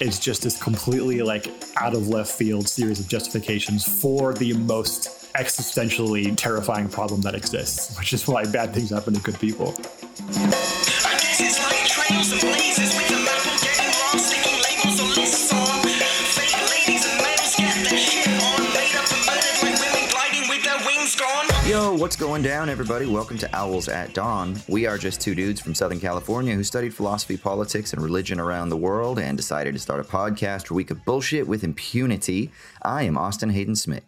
It's just this completely like out of left field series of justifications for the most existentially terrifying problem that exists, which is why bad things happen to good people. What's going down, everybody? Welcome to Owls at Dawn. We are just two dudes from Southern California who studied philosophy, politics, and religion around the world and decided to start a podcast where we could bullshit with impunity. I am Austin Hayden Smith.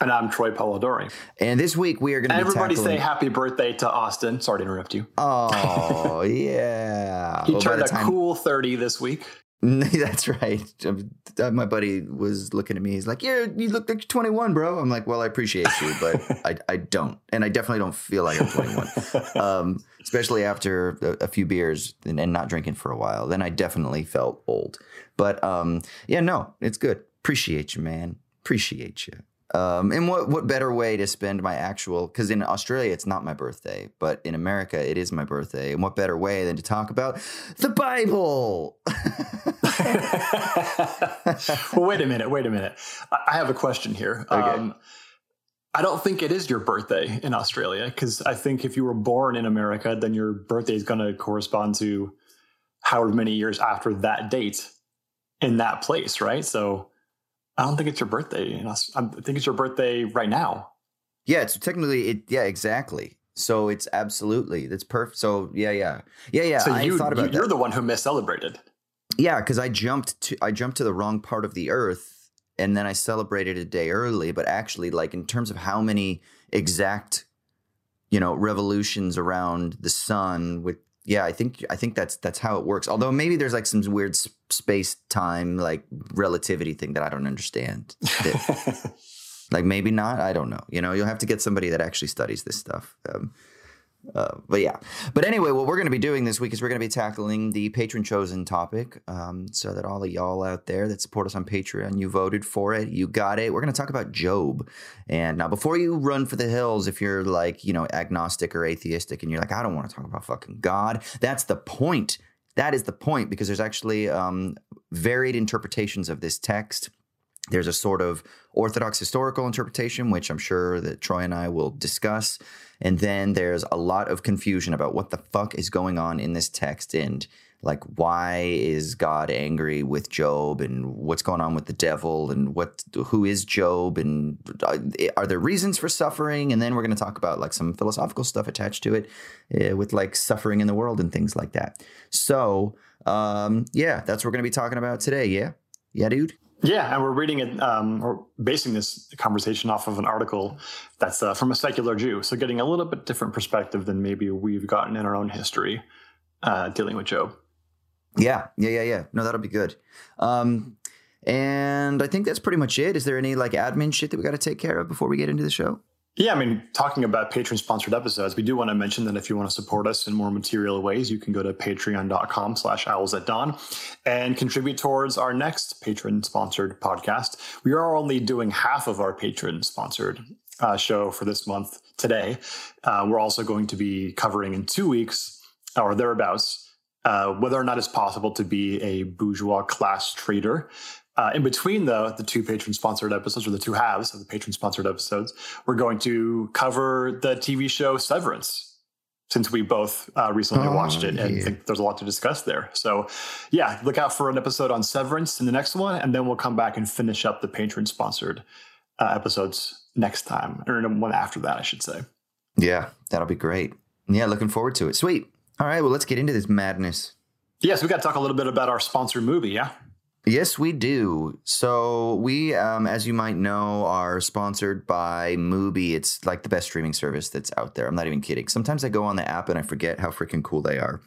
And I'm Troy Polidori. And this week we are going to be Everybody tackling... say happy birthday to Austin. Sorry to interrupt you. Oh, yeah. he well, turned a time... cool 30 this week. That's right. Um, uh, my buddy was looking at me. He's like, "Yeah, you look like you're 21, bro." I'm like, "Well, I appreciate you, but I, I don't, and I definitely don't feel like I'm 21, um, especially after a, a few beers and, and, not drinking for a while. Then I definitely felt old. But um, yeah, no, it's good. Appreciate you, man. Appreciate you. Um, and what what better way to spend my actual? Because in Australia it's not my birthday, but in America it is my birthday. And what better way than to talk about the Bible? well, wait a minute. Wait a minute. I have a question here. Okay. Um, I don't think it is your birthday in Australia because I think if you were born in America, then your birthday is going to correspond to however many years after that date in that place, right? So I don't think it's your birthday. I think it's your birthday right now. Yeah, it's technically it. Yeah, exactly. So it's absolutely that's perfect. So yeah, yeah, yeah, yeah. So you, thought about you, are the one who miscelebrated. Yeah, because I jumped to I jumped to the wrong part of the earth, and then I celebrated a day early. But actually, like in terms of how many exact, you know, revolutions around the sun with yeah, I think I think that's that's how it works. Although maybe there's like some weird space time like relativity thing that I don't understand. That, like maybe not. I don't know. You know, you'll have to get somebody that actually studies this stuff. Um, uh, but yeah. But anyway, what we're going to be doing this week is we're going to be tackling the patron chosen topic. Um, so that all of y'all out there that support us on Patreon, you voted for it, you got it. We're going to talk about Job. And now, before you run for the hills, if you're like, you know, agnostic or atheistic and you're like, I don't want to talk about fucking God, that's the point. That is the point because there's actually um, varied interpretations of this text. There's a sort of orthodox historical interpretation, which I'm sure that Troy and I will discuss. And then there's a lot of confusion about what the fuck is going on in this text and like why is God angry with Job and what's going on with the devil and what who is Job and uh, are there reasons for suffering and then we're going to talk about like some philosophical stuff attached to it uh, with like suffering in the world and things like that. So, um, yeah, that's what we're going to be talking about today, yeah. Yeah, dude. Yeah, and we're reading it, um, or basing this conversation off of an article that's uh, from a secular Jew. So, getting a little bit different perspective than maybe we've gotten in our own history uh, dealing with Job. Yeah, yeah, yeah, yeah. No, that'll be good. Um, and I think that's pretty much it. Is there any like admin shit that we got to take care of before we get into the show? Yeah, I mean, talking about patron sponsored episodes, we do want to mention that if you want to support us in more material ways, you can go to patreon.com slash owls at dawn and contribute towards our next patron sponsored podcast. We are only doing half of our patron sponsored uh, show for this month today. Uh, we're also going to be covering in two weeks or thereabouts uh, whether or not it's possible to be a bourgeois class traitor. Uh, in between the the two patron sponsored episodes or the two halves of the patron sponsored episodes, we're going to cover the TV show Severance, since we both uh, recently oh, watched it and yeah. think there's a lot to discuss there. So, yeah, look out for an episode on Severance in the next one, and then we'll come back and finish up the patron sponsored uh, episodes next time, or one after that, I should say. Yeah, that'll be great. Yeah, looking forward to it. Sweet. All right, well, let's get into this madness. Yes, we got to talk a little bit about our sponsor Mubi. Yeah. Yes, we do. So we, um, as you might know, are sponsored by Mubi. It's like the best streaming service that's out there. I'm not even kidding. Sometimes I go on the app and I forget how freaking cool they are.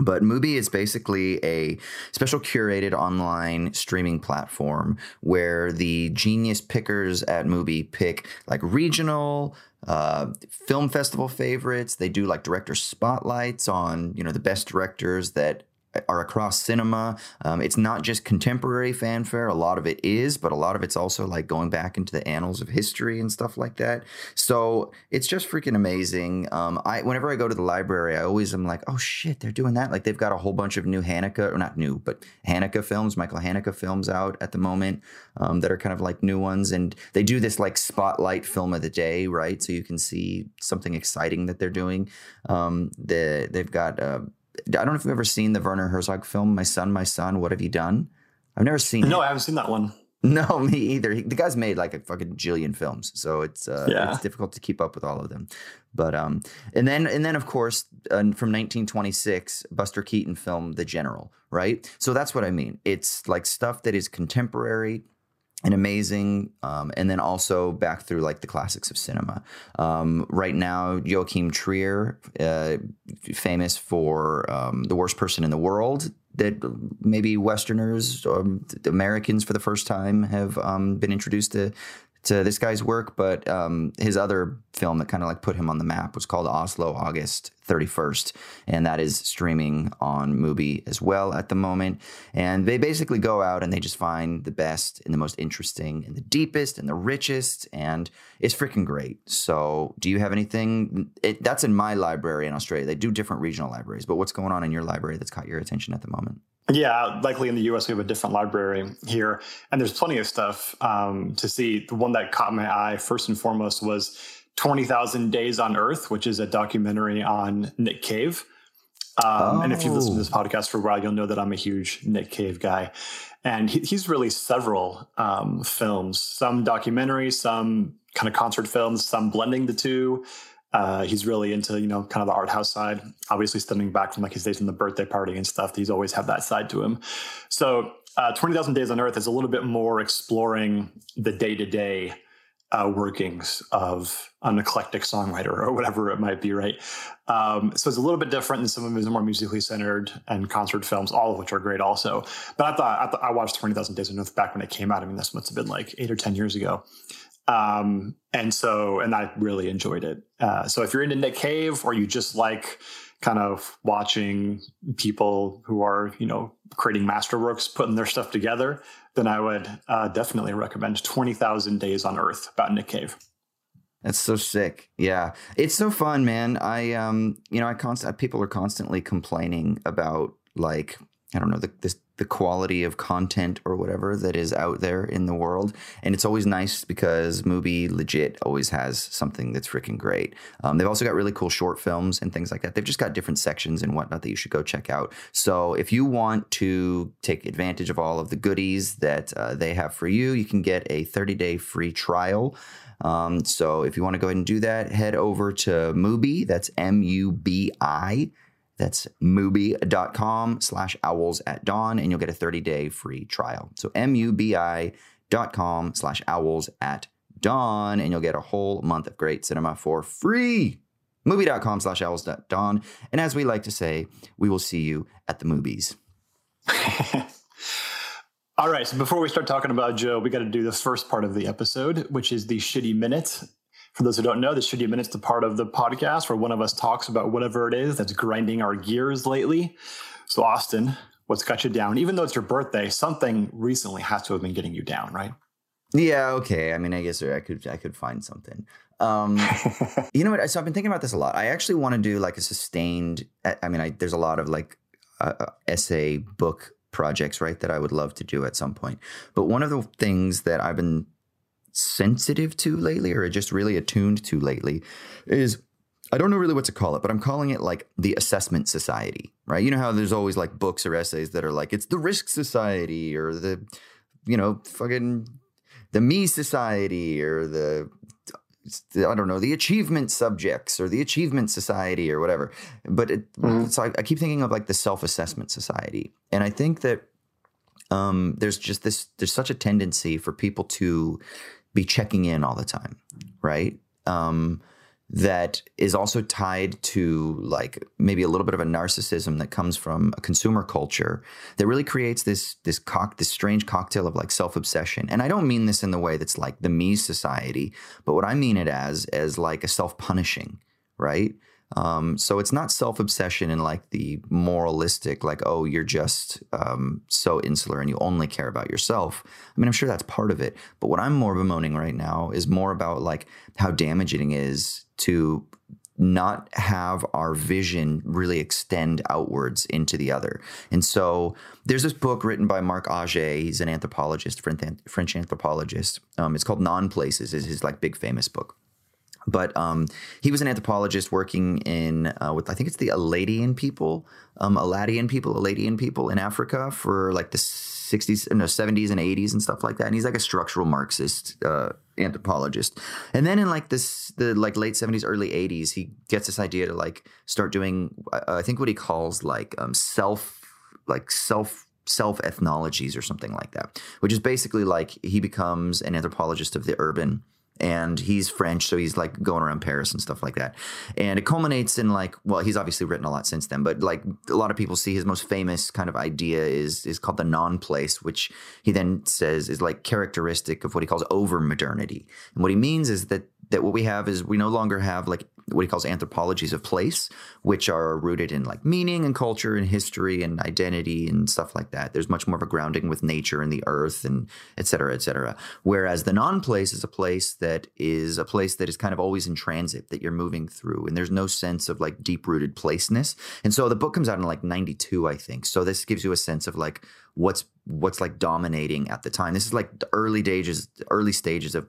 But Mubi is basically a special curated online streaming platform where the genius pickers at Mubi pick like regional, uh, film festival favorites. They do like director spotlights on you know the best directors that are across cinema. Um, it's not just contemporary fanfare. A lot of it is, but a lot of it's also like going back into the annals of history and stuff like that. So it's just freaking amazing. Um, I whenever I go to the library, I always am like, oh shit, they're doing that. Like they've got a whole bunch of new Haneke, or not new, but Haneke films, Michael Haneke films out at the moment um, that are kind of like new ones, and they do this like spotlight film of the day, right? So you can see something exciting that they're doing. Um, the, they've got. Uh, I don't know if you've ever seen the Werner Herzog film, My Son, My Son, What Have You Done? I've never seen No, it. I haven't seen that one. No, me either. He, the guy's made like a fucking jillion films, so it's uh, Yeah. it's difficult to keep up with all of them. But um, and then and then of course uh, from 1926, Buster Keaton film The General, right? So that's what I mean. It's like stuff that is contemporary and amazing, um, and then also back through like the classics of cinema. Um, right now, Joachim Trier, uh, famous for um, The Worst Person in the World, that maybe Westerners, or Americans for the first time have um, been introduced to to this guy's work. But um, his other film that kind of like put him on the map was called Oslo, August 31st, and that is streaming on Mubi as well at the moment. And they basically go out and they just find the best and the most interesting and the deepest and the richest, and it's freaking great. So, do you have anything? It, that's in my library in Australia. They do different regional libraries, but what's going on in your library that's caught your attention at the moment? Yeah, likely in the US, we have a different library here, and there's plenty of stuff um, to see. The one that caught my eye first and foremost was 20,000 Days on Earth, which is a documentary on Nick Cave. Um, And if you've listened to this podcast for a while, you'll know that I'm a huge Nick Cave guy. And he, he's released several um, films, some documentaries, some kind of concert films, some blending the two. Uh, he's really into, you know, kind of the art house side, obviously stemming back from like his days from the birthday party and stuff. He's always had that side to him. So uh, 20,000 Days on Earth is a little bit more exploring the day to day workings of an eclectic songwriter or whatever it might be, right? Um, so it's a little bit different than some of his more musically centered and concert films, all of which are great also. But I thought, I, thought, I watched 20,000 Days on Earth back when it came out. I mean, this must have been like eight or 10 years ago. Um, and so, and I really enjoyed it. Uh, so if you're into Nick Cave or you just like kind of watching people who are, you know, creating masterworks, putting their stuff together, then I would uh, definitely recommend 20,000 Days on Earth about Nick Cave. That's so sick. Yeah. It's so fun, man. I um you know, I const people are constantly complaining about like I don't know, the this the quality of content or whatever that is out there in the world. And it's always nice because Mubi legit always has something that's freaking great. Um, they've also got really cool short films and things like that. They've just got different sections and whatnot that you should go check out. So if you want to take advantage of all of the goodies that uh, they have for you, you can get a 30 day free trial. Um, so if you want to go ahead and do that, head over to Mubi. That's M U B I. That's mubi.com slash owls at dawn, and you'll get a 30 day free trial. So M-U-B-I dot com slash owls at dawn, and you'll get a whole month of great cinema for free. Mubi.com slash owls at dawn. And as we like to say, we will see you at the movies. All right. So before we start talking about Job, we got to do the first part of the episode, which is the shitty minute. For those who don't know, the shitty minute's the part of the podcast where one of us talks about whatever it is that's grinding our gears lately. So, Austin, what's got you down? Even though it's your birthday, something recently has to have been getting you down, right? Yeah, okay. I mean, I guess I could I could find something. Um, you know what? So I've been thinking about this a lot. I actually want to do like a sustained. I mean, I, there's a lot of like uh, essay book projects, right? That I would love to do at some point. But one of the things that I've been sensitive to lately, or just really attuned to lately, is I don't know really what to call it, but I'm calling it like the assessment society, right? You know how there's always like books or essays that are like it's the risk society or the, you know, fucking the me society or the I don't know the achievement subjects or the achievement society or whatever. But it, mm-hmm. so I, I, keep thinking of like the self assessment society, and I think that um, there's just this there's such a tendency for people to be checking in all the time, right? Um, that is also tied to like maybe a little bit of a narcissism that comes from a consumer culture that really creates this this cock this strange cocktail of like self-obsession and i don't mean this in the way that's like the me society but what i mean it as as like a self-punishing right Um, so it's not self obsession and like the moralistic, like, oh, you're just um, so insular and you only care about yourself. I mean, I'm sure that's part of it. But what I'm more bemoaning right now is more about like how damaging it is to not have our vision really extend outwards into the other. And so there's this book written by Marc Augé. He's an anthropologist, French anthropologist. Um, it's called Non Places, is his like big famous book. But um, he was an anthropologist working in uh, with I think it's the Aladian people, um, Aladian people, Aladian people in Africa for like the 60s, no 70s and 80s and stuff like that. And he's like a structural Marxist uh, anthropologist. And then in like this the like late 70s, early 80s, he gets this idea to like start doing I think what he calls like um, self like self self ethnologies or something like that, which is basically like he becomes an anthropologist of the urban and he's French, so he's like going around Paris and stuff like that. And it culminates in like, well, he's obviously written a lot since then, but like a lot of people see his most famous kind of idea is is called the non-place, which he then says is like characteristic of what he calls over modernity. And what he means is that that what we have is we no longer have like what he calls anthropologies of place, which are rooted in like meaning and culture and history and identity and stuff like that. There's much more of a grounding with nature and the earth and et cetera, et cetera. Whereas the non place is a place that is a place that is kind of always in transit that you're moving through. And there's no sense of like deep rooted placeness. And so the book comes out in like 92, I think. So this gives you a sense of like what's what's like dominating at the time. This is like the early stages, early stages of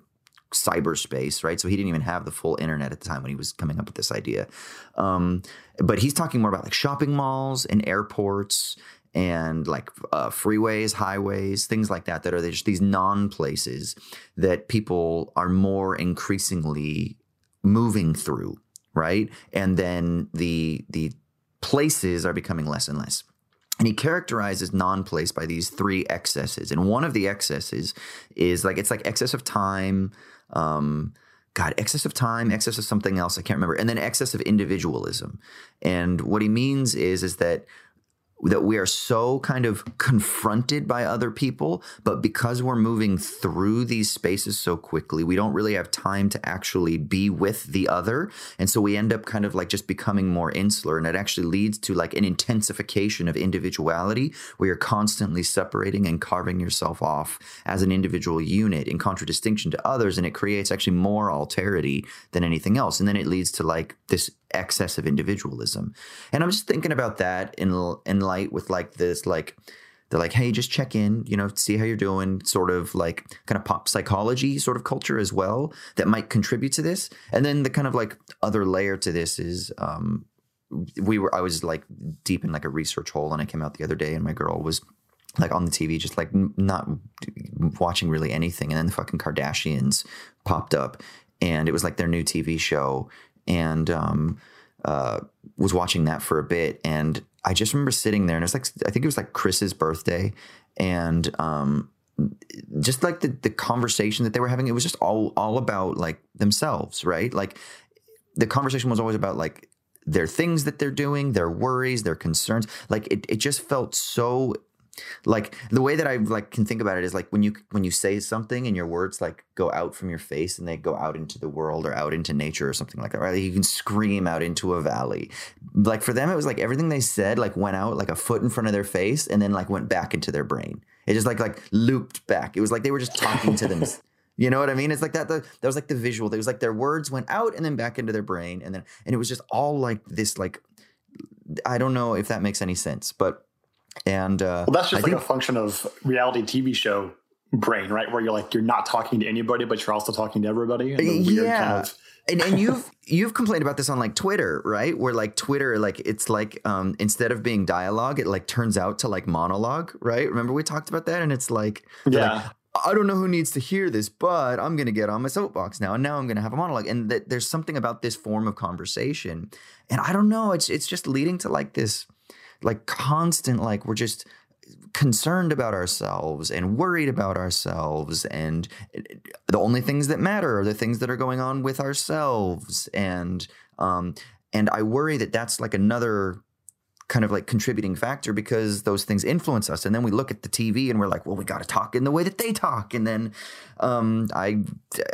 cyberspace, right? So he didn't even have the full internet at the time when he was coming up with this idea. Um, but he's talking more about like shopping malls and airports and like uh, freeways, highways, things like that, that are just these non places that people are more increasingly moving through, right? And then the the places are becoming less and less. And he characterizes non-place by these three excesses. And one of the excesses is like it's like excess of time, um, God, excess of time, excess of something else, I can't remember, and then excess of individualism. And what he means is is that that we are so kind of confronted by other people, but because we're moving through these spaces so quickly, we don't really have time to actually be with the other. And so we end up kind of like just becoming more insular. And it actually leads to like an intensification of individuality where you're constantly separating and carving yourself off as an individual unit in contradistinction to others. And it creates actually more alterity than anything else. And then it leads to like this excess of individualism. And I'm just thinking about that in in light with like this like they're like, hey, just check in, you know, see how you're doing, sort of like kind of pop psychology sort of culture as well that might contribute to this. And then the kind of like other layer to this is um we were I was like deep in like a research hole and I came out the other day and my girl was like on the TV, just like not watching really anything. And then the fucking Kardashians popped up and it was like their new TV show and um, uh, was watching that for a bit. And I just remember sitting there, and it was like I think it was like Kris's birthday, and um, just like the the conversation that they were having, it was just all all about like themselves, right? Like the conversation was always about like their things that they're doing, their worries, their concerns. Like it, it just felt so like the way that I like can think about it is like when you when you say something and your words like go out from your face and they go out into the world or out into nature or something like that, right? Like you can scream out into a valley. Like for them, it was like everything they said like went out like a foot in front of their face and then like went back into their brain. It just like like looped back. It was like they were just talking to them. You know what I mean? It's like that. The, that was like the visual. It was like their words went out and then back into their brain, and then and it was just all like this. Like I don't know if that makes any sense, but and uh, well, that's just I like think, a function of reality TV show brain, right? Where you're like you're not talking to anybody, but you're also talking to everybody. yeah. Kind of and, and you've you've complained about this on like Twitter, right? Where like Twitter, like it's like um instead of being dialogue, it like turns out to like monologue, right? Remember we talked about that, and it's like yeah. Like, I don't know who needs to hear this, but I'm going to get on my soapbox now, and now I'm going to have a monologue. And that there's something about this form of conversation, and I don't know, it's it's just leading to like this like constant like we're just concerned about ourselves and worried about ourselves and the only things that matter are the things that are going on with ourselves and um and I worry that that's like another kind of like contributing factor because those things influence us. And then we look at the TV and we're like, well, we got to talk in the way that they talk. And then um, I,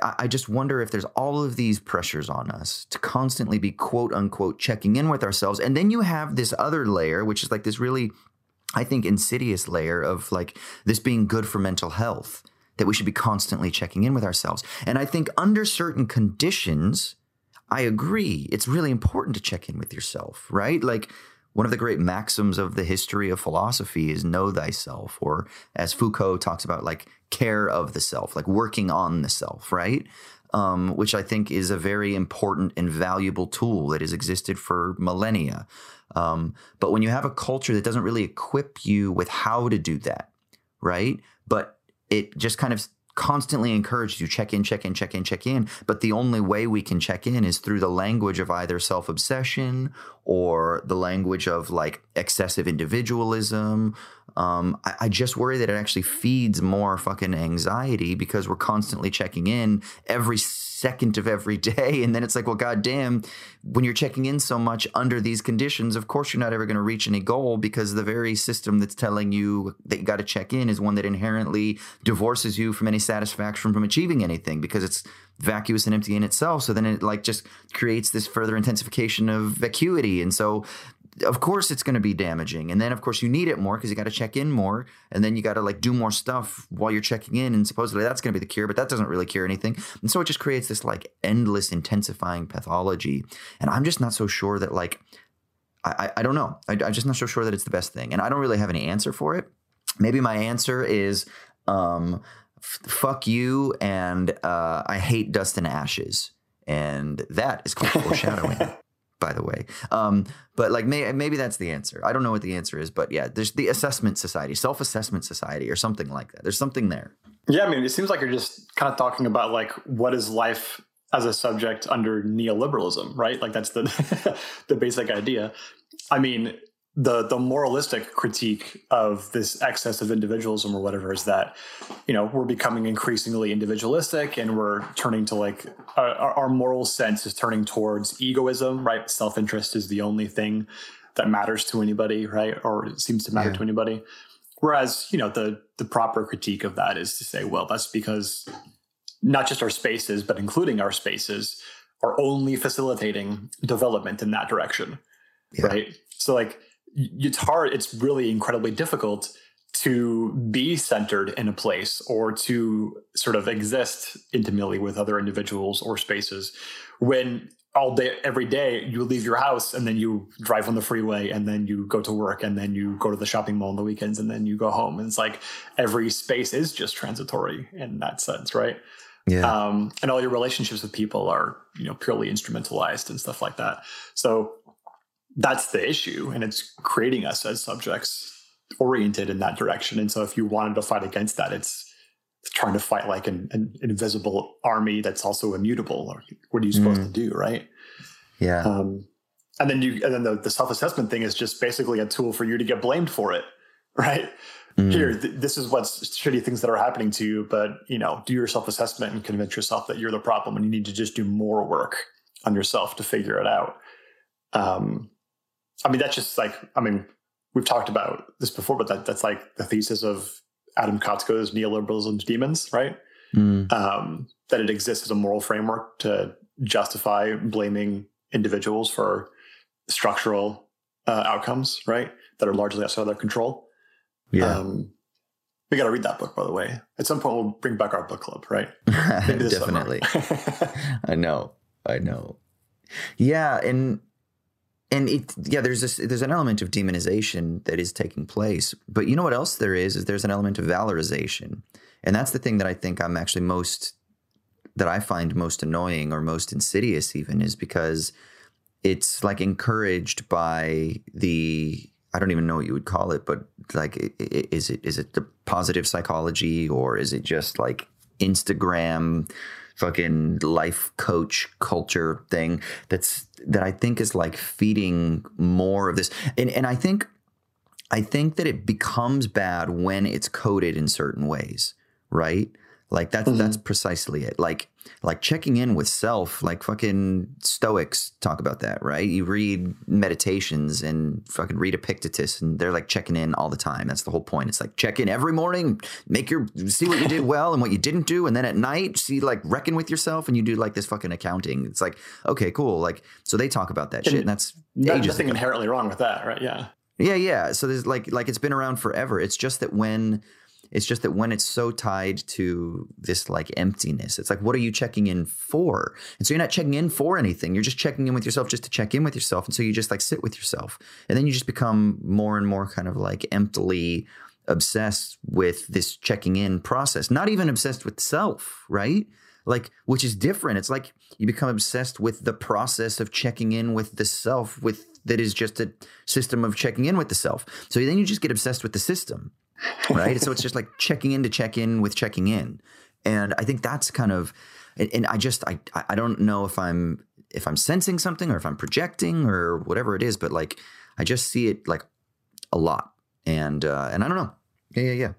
I just wonder if there's all of these pressures on us to constantly be quote unquote checking in with ourselves. And then you have this other layer, which is like this really, I think, insidious layer of like this being good for mental health, that we should be constantly checking in with ourselves. And I think under certain conditions, I agree. It's really important to check in with yourself, right? Like, one of the great maxims of the history of philosophy is know thyself, or as Foucault talks about, like care of the self, like working on the self, right? Um, which I think is a very important and valuable tool that has existed for millennia. Um, but when you have a culture that doesn't really equip you with how to do that, right? But it just kind of constantly encouraged you check in, check in, check in, check in. But the only way we can check in is through the language of either self obsession or the language of like excessive individualism. Um, I, I, just worry that it actually feeds more fucking anxiety because we're constantly checking in every second of every day. And then it's like, well, goddamn, when you're checking in so much under these conditions, of course you're not ever going to reach any goal because the very system that's telling you that you got to check in is one that inherently divorces you from any satisfaction from achieving anything because it's vacuous and empty in itself. So then it like just creates this further intensification of vacuity. And so of course it's going to be damaging and then of course you need it more because you got to check in more and then you got to like do more stuff while you're checking in and supposedly that's going to be the cure but that doesn't really cure anything and so it just creates this like endless intensifying pathology and i'm just not so sure that like i i, don't know I, i'm just not so sure that it's the best thing and i don't really have any answer for it. Maybe my answer is um f- fuck you and uh i hate dust and ashes and that is called foreshadowing by the way. Um, but like may, maybe that's the answer. I don't know what the answer is, but yeah, there's the assessment society, self assessment society, or something like that. There's something there. Yeah, I mean, it seems like you're just kind of talking about like what is life as a subject under neoliberalism, right? Like that's the the basic idea. I mean, the the moralistic critique of this excess of individualism or whatever is that you know we're becoming increasingly individualistic and we're turning to like our, our moral sense is turning towards egoism right self-interest is the only thing that matters to anybody right or seems to matter yeah. to anybody whereas you know the the proper critique of that is to say well that's because not just our spaces but including our spaces are only facilitating development in that direction yeah. right so like it's hard it's really incredibly difficult to be centered in a place or to sort of exist intimately with other individuals or spaces when all day every day you leave your house and then you drive on the freeway and then you go to work and then you go to the shopping mall on the weekends and then you go home. And it's like every space is just transitory in that sense right? Yeah. Um, and all your relationships with people are you know purely instrumentalized and stuff like that. So that's the issue and it's creating us as subjects oriented in that direction. And so if you wanted to fight against that it's trying to fight like an, an invisible army that's also immutable or what are you supposed mm. to do right? Yeah. Um, and then you and then the, the self-assessment thing is just basically a tool for you to get blamed for it right? Mm. here th- this is what's shitty things that are happening to you but you know do your self-assessment and convince yourself that you're the problem and you need to just do more work on yourself to figure it out. Um, I mean, that's just like, I mean, we've talked about this before, but that that's like the thesis of Adam Kotsko's neoliberalism's demons, right? Mm. Um, that it exists as a moral framework to justify blaming individuals for structural uh, outcomes, right? That are largely outside of their control. Yeah. Um, we got to read that book, by the way. At some point, we'll bring back our book club, right? Definitely. I know. I know. Yeah, and and it yeah there's this there's an element of demonization that is taking place. But you know what else there is is there's an element of valorization. And that's the thing that i think i'm actually most that i find most annoying or most insidious even is because it's like encouraged by the i don't even know what you would call it but like is it is it the positive psychology or is it just like instagram fucking life coach culture thing that's that I think is like feeding more of this. And and I think I think that it becomes bad when it's coded in certain ways, right? Like that's mm-hmm. that's precisely it. Like like checking in with self, like fucking Stoics talk about that, right? You read meditations and fucking read Epictetus, and they're like checking in all the time. That's the whole point. It's like check in every morning, make your see what you did well and what you didn't do, and then at night see like reckon with yourself, and you do like this fucking accounting. It's like okay, cool. Like so they talk about that and shit, and that's nothing inherently wrong with that, right? Yeah, yeah, yeah. So there's like like it's been around forever. It's just that when it's just that when it's so tied to this like emptiness, it's like, what are you checking in for? And so you're not checking in for anything. You're just checking in with yourself just to check in with yourself. And so you just like sit with yourself. And then you just become more and more kind of like emptily obsessed with this checking in process, not even obsessed with self, right? Like, which is different. It's like you become obsessed with the process of checking in with the self, with that is just a system of checking in with the self. So then you just get obsessed with the system right? so it's just like checking in to check in with checking in, and I think that's kind of, and I just I I don't know if I'm if I'm sensing something or if I'm projecting or whatever it is, but like I just see it like a lot, and uh, and I don't know, yeah yeah yeah,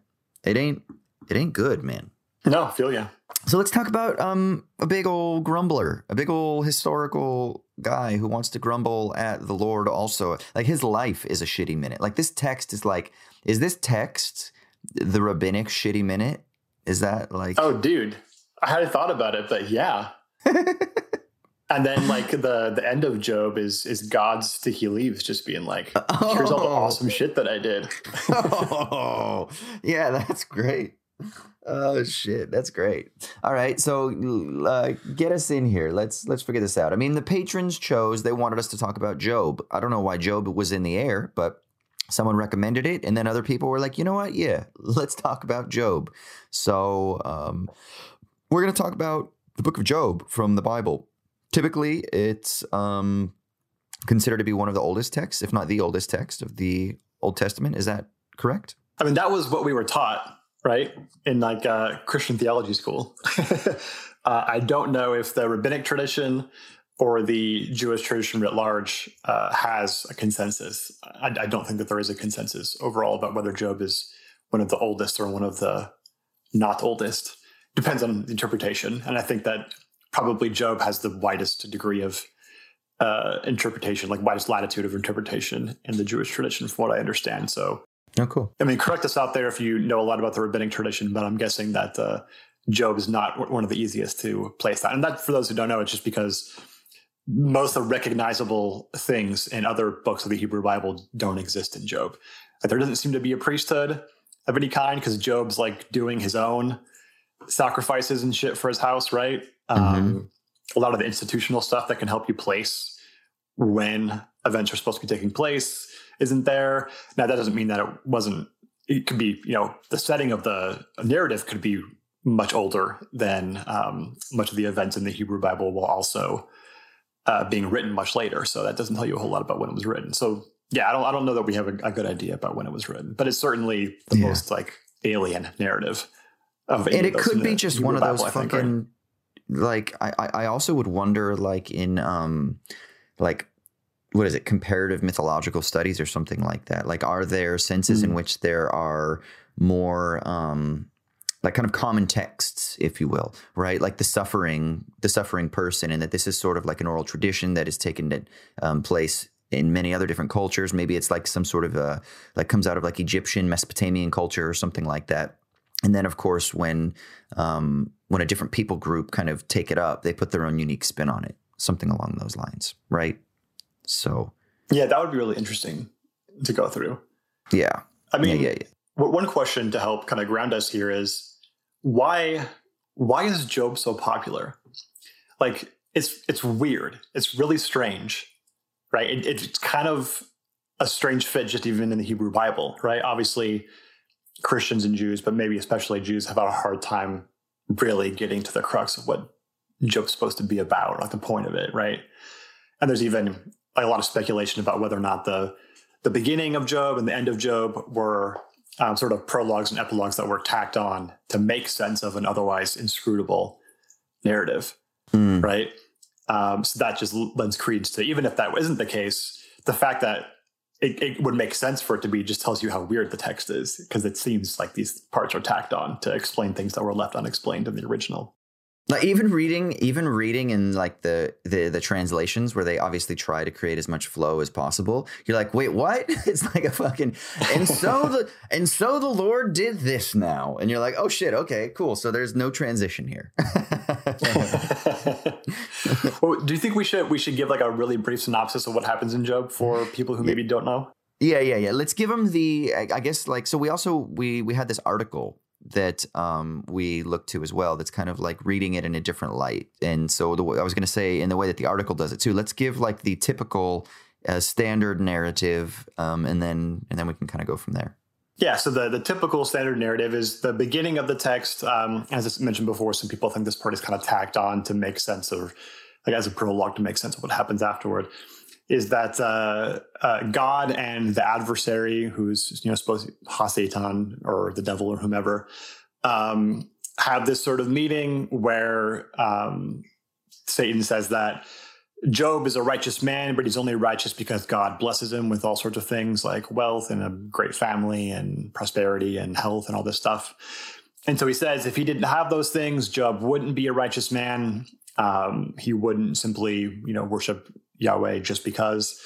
it ain't it ain't good, man. No, feel ya. So let's talk about um, a big old grumbler, a big old historical guy who wants to grumble at the Lord also. Like his life is a shitty minute. Like this text is like, is this text the rabbinic shitty minute? Is that like Oh dude. I hadn't thought about it, but yeah. and then like the the end of Job is is God's leaves just being like, here's all the oh. awesome shit that I did. oh yeah, that's great. Oh shit, that's great. All right, so uh, get us in here. Let's let's figure this out. I mean, the patrons chose. They wanted us to talk about Job. I don't know why Job was in the air, but someone recommended it, and then other people were like, you know what? Yeah, let's talk about Job. So um, we're going to talk about the book of Job from the Bible. Typically, it's um, considered to be one of the oldest texts, if not the oldest text of the Old Testament. Is that correct? I mean, that was what we were taught right? In like uh, Christian theology school. uh, I don't know if the rabbinic tradition or the Jewish tradition writ large uh, has a consensus. I, I, don't think that there is a consensus overall about whether Job is one of the oldest or one of the not oldest. Depends on interpretation, and I think that probably Job has the widest degree of uh, interpretation, like widest latitude of interpretation in the Jewish tradition, from what I understand. So Oh, cool. I mean, correct us out there if you know a lot about the rabbinic tradition, but I'm guessing that uh, Job is not one of the easiest to place that. And that, for those who don't know, it's just because most of the recognizable things in other books of the Hebrew Bible don't exist in Job. Like, there doesn't seem to be a priesthood of any kind because Job's like doing his own sacrifices and shit for his house, right? Mm-hmm. Um, a lot of the institutional stuff that can help you place when events are supposed to be taking place isn't there. Now that doesn't mean that it wasn't. It could be, you know, the setting of the narrative could be much older than um, much of the events in the Hebrew Bible, will also uh, being written much later. So that doesn't tell you a whole lot about when it was written. So yeah, I don't, I don't know that we have a, a good idea about when it was written, but it's certainly the yeah. most like alien narrative of. It. And it could be just one of those Bible, fucking. Think, right? Like I, I also would wonder, like in um, like what is it comparative mythological studies or something like that like are there senses mm. in which there are more um like kind of common texts if you will right like the suffering the suffering person and that this is sort of like an oral tradition that has taken um, place in many other different cultures maybe it's like some sort of a like comes out of like egyptian mesopotamian culture or something like that and then of course when um when a different people group kind of take it up they put their own unique spin on it something along those lines right so, yeah, that would be really interesting to go through. Yeah. I mean, yeah, yeah, yeah. One question to help kind of ground us here is why why is Job so popular? Like it's it's weird. It's really strange, right? It, it's kind of a strange fit just even in the Hebrew Bible, right? Obviously, Christians and Jews, but maybe especially Jews, have had a hard time really getting to the crux of what Job's supposed to be about, like the point of it, right? And there's even like a lot of speculation about whether or not the the beginning of Job and the end of Job were um, sort of prologues and epilogues that were tacked on to make sense of an otherwise inscrutable narrative, mm. right? Um, so that just lends credence to even if that isn't the case, the fact that it, it, would make sense for it to be just tells you how weird the text is because it seems like these parts are tacked on to explain things that were left unexplained in the original. Like even reading, even reading in like the, the the translations where they obviously try to create as much flow as possible. You're like, wait, what? It's like a fucking and so the and so the Lord did this now, and you're like, oh shit, okay, cool. So there's no transition here. well, do you think we should we should give like a really brief synopsis of what happens in Job for people who maybe don't know? Yeah, yeah, yeah. Let's give them the. I, I guess like so. We also we we had this article that um, we look to as well. That's kind of like reading it in a different light. And so the, I was going to say in the way that the article does it too. Let's give like the typical uh, standard narrative, um, and then and then we can kind of go from there. Yeah, so the, the typical standard narrative is the beginning of the text. Um, as I mentioned before, some people think this part is kind of tacked on to make sense of, like as a prologue to make sense of what happens afterward is that uh, uh, God and the adversary, who's you know supposed to Satan or the devil or whomever, um, have this sort of meeting where um, Satan says that Job is a righteous man, but he's only righteous because God blesses him with all sorts of things like wealth and a great family and prosperity and health and all this stuff. And so he says if he didn't have those things, Job wouldn't be a righteous man. Um, he wouldn't simply, you know, worship Yahweh just because.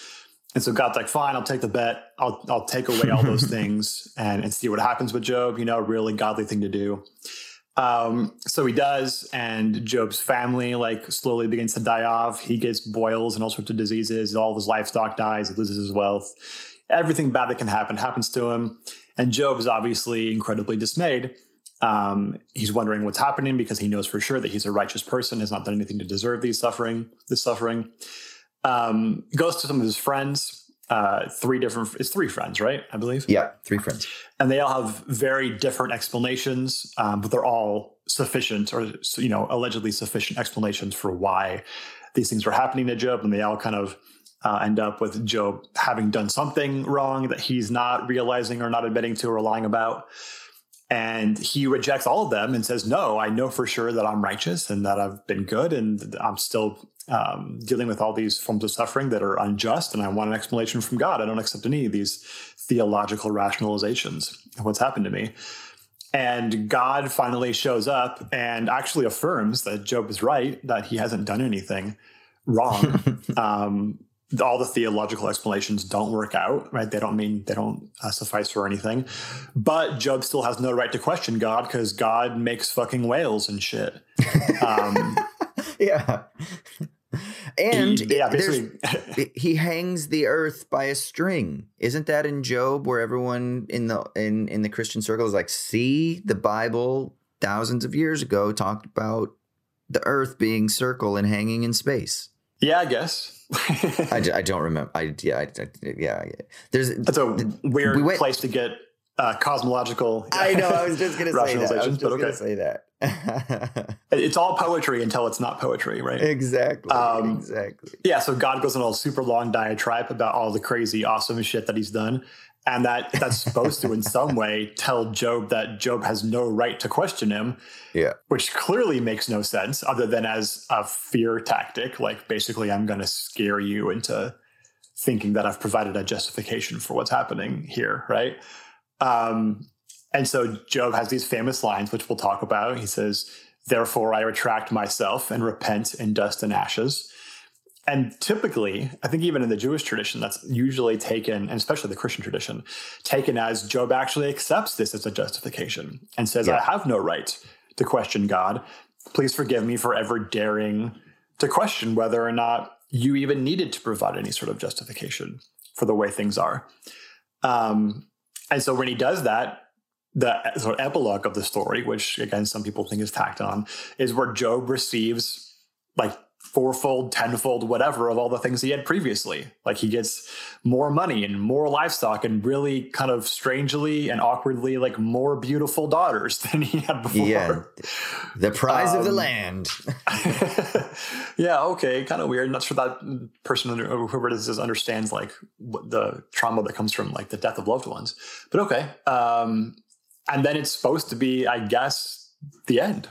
And so God's like, fine, I'll take the bet. I'll I'll take away all those things and, and see what happens with Job. You know, really godly thing to do. Um, so he does, and Job's family like slowly begins to die off. He gets boils and all sorts of diseases. All of his livestock dies. He loses his wealth. Everything bad that can happen happens to him. And Job is obviously incredibly dismayed. Um, he's wondering what's happening because he knows for sure that he's a righteous person, has not done anything to deserve these suffering, this suffering um, goes to some of his friends. Uh, three different, it's three friends, right? I believe. Yeah, three friends, and they all have very different explanations, um, but they're all sufficient, or you know, allegedly sufficient explanations for why these things were happening to Job, and they all kind of uh, end up with Job having done something wrong that he's not realizing or not admitting to or lying about. And he rejects all of them and says, No, I know for sure that I'm righteous and that I've been good and I'm still um, dealing with all these forms of suffering that are unjust, and I want an explanation from God. I don't accept any of these theological rationalizations of what's happened to me. And God finally shows up and actually affirms that Job is right, that he hasn't done anything wrong. um, all the theological explanations don't work out, right? They don't mean they don't uh, suffice for anything. But Job still has no right to question God because God makes fucking whales and shit. Um, yeah. And he, yeah, basically, he hangs the earth by a string. Isn't that in Job, where everyone in the in in the Christian circle is like, "See, the Bible thousands of years ago talked about the earth being circle and hanging in space." Yeah, I guess. I, I don't remember. I yeah, I, I, yeah. There's that's a weird we went, place to get uh, cosmological. I know. I was just going to say that. I was just okay. going to say that. it's all poetry until it's not poetry, right? Exactly. Um, exactly. Yeah. So God goes on a super long diatribe about all the crazy, awesome shit that he's done, and that that's supposed to, in some way, tell Job that Job has no right to question him. Yeah. Which clearly makes no sense, other than as a fear tactic. Like basically, I'm going to scare you into thinking that I've provided a justification for what's happening here, right? Um, and so Job has these famous lines, which we'll talk about. He says, Therefore, I retract myself and repent in dust and ashes. And typically, I think even in the Jewish tradition, that's usually taken, and especially the Christian tradition, taken as Job actually accepts this as a justification and says, yeah. I have no right to question God. Please forgive me for ever daring to question whether or not you even needed to provide any sort of justification for the way things are. Um, and so when he does that, the sort of epilogue of the story, which again some people think is tacked on, is where Job receives like fourfold, tenfold, whatever of all the things he had previously. Like he gets more money and more livestock and really kind of strangely and awkwardly like more beautiful daughters than he had before. Yeah. The prize um, of the um, land. yeah, okay, kind of weird. Not sure that person or whoever this is understands like the trauma that comes from like the death of loved ones. But okay. Um and then it's supposed to be, I guess, the end.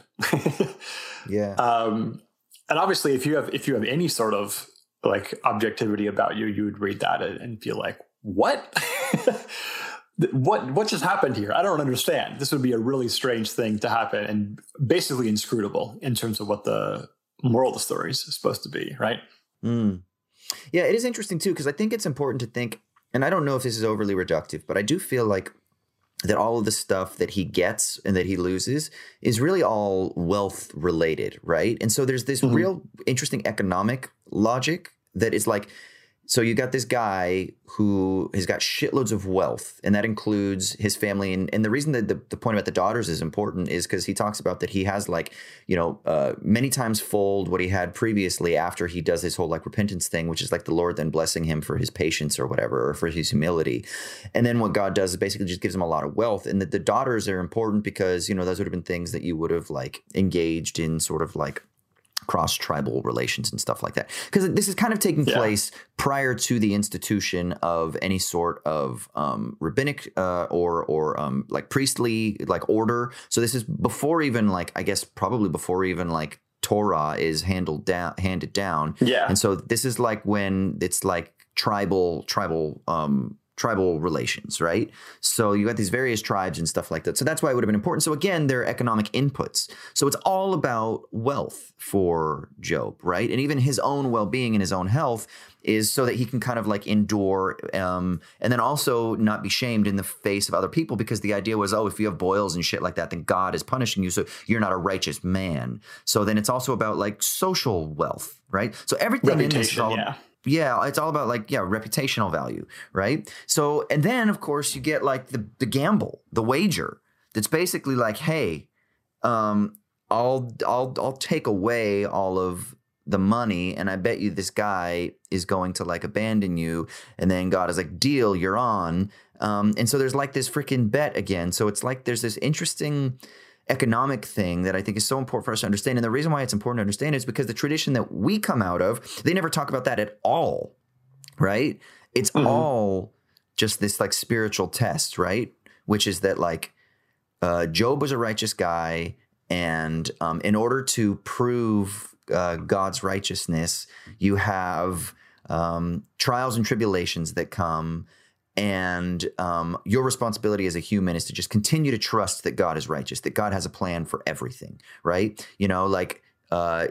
yeah. Um and obviously if you have if you have any sort of like objectivity about you you would read that and feel like what what what just happened here? I don't understand. This would be a really strange thing to happen and basically inscrutable in terms of what the moral of the story is supposed to be, right? Mm. Yeah, it is interesting too because I think it's important to think, and I don't know if this is overly reductive, but I do feel like that all of the stuff that he gets and that he loses is really all wealth related, right? And so there's this mm-hmm. real interesting economic logic that is like so you got this guy who has got shitloads of wealth, and that includes his family. And, and the reason that the, the point about the daughters is important is because he talks about that he has like, you know, uh, many times fold what he had previously after he does his whole like repentance thing, which is like the Lord then blessing him for his patience or whatever, or for his humility. And then what God does is basically just gives him a lot of wealth. And that the daughters are important because, you know, those would have been things that you would have like engaged in sort of like cross tribal relations and stuff like that. Because this is kind of taking yeah. place prior to the institution of any sort of um, rabbinic uh, or or um, like priestly like order. So this is before even like I guess probably before even like Torah is handled down handed down. Yeah. And so this is like when it's like tribal tribal um tribal relations, right? So you got these various tribes and stuff like that. So that's why it would have been important. So again, they're economic inputs. So it's all about wealth for Job, right? And even his own well-being and his own health is so that he can kind of like endure um, and then also not be shamed in the face of other people because the idea was oh if you have boils and shit like that then god is punishing you so you're not a righteous man so then it's also about like social wealth right so everything Reputation, in this is all yeah yeah it's all about like yeah reputational value right? So and then of course you get like the the gamble the wager that's basically like hey um i'll i'll i'll take away all of the money and i bet you this guy is going to like abandon you and then god is like deal you're on. Um and so there's like this freaking bet again. So it's like there's this interesting economic thing that I think is so important for us to understand. And the reason why it's important to understand is because the tradition that we come out of, they never talk about that at all, right? It's mm-hmm. all just this like spiritual test, right? Which is that like uh, Job was a righteous guy, and um, in order to prove uh, God's righteousness, you have um, trials and tribulations that come and um, your responsibility as a human is to just continue to trust that God is righteous, that God has a plan for everything, right? You know, like uh,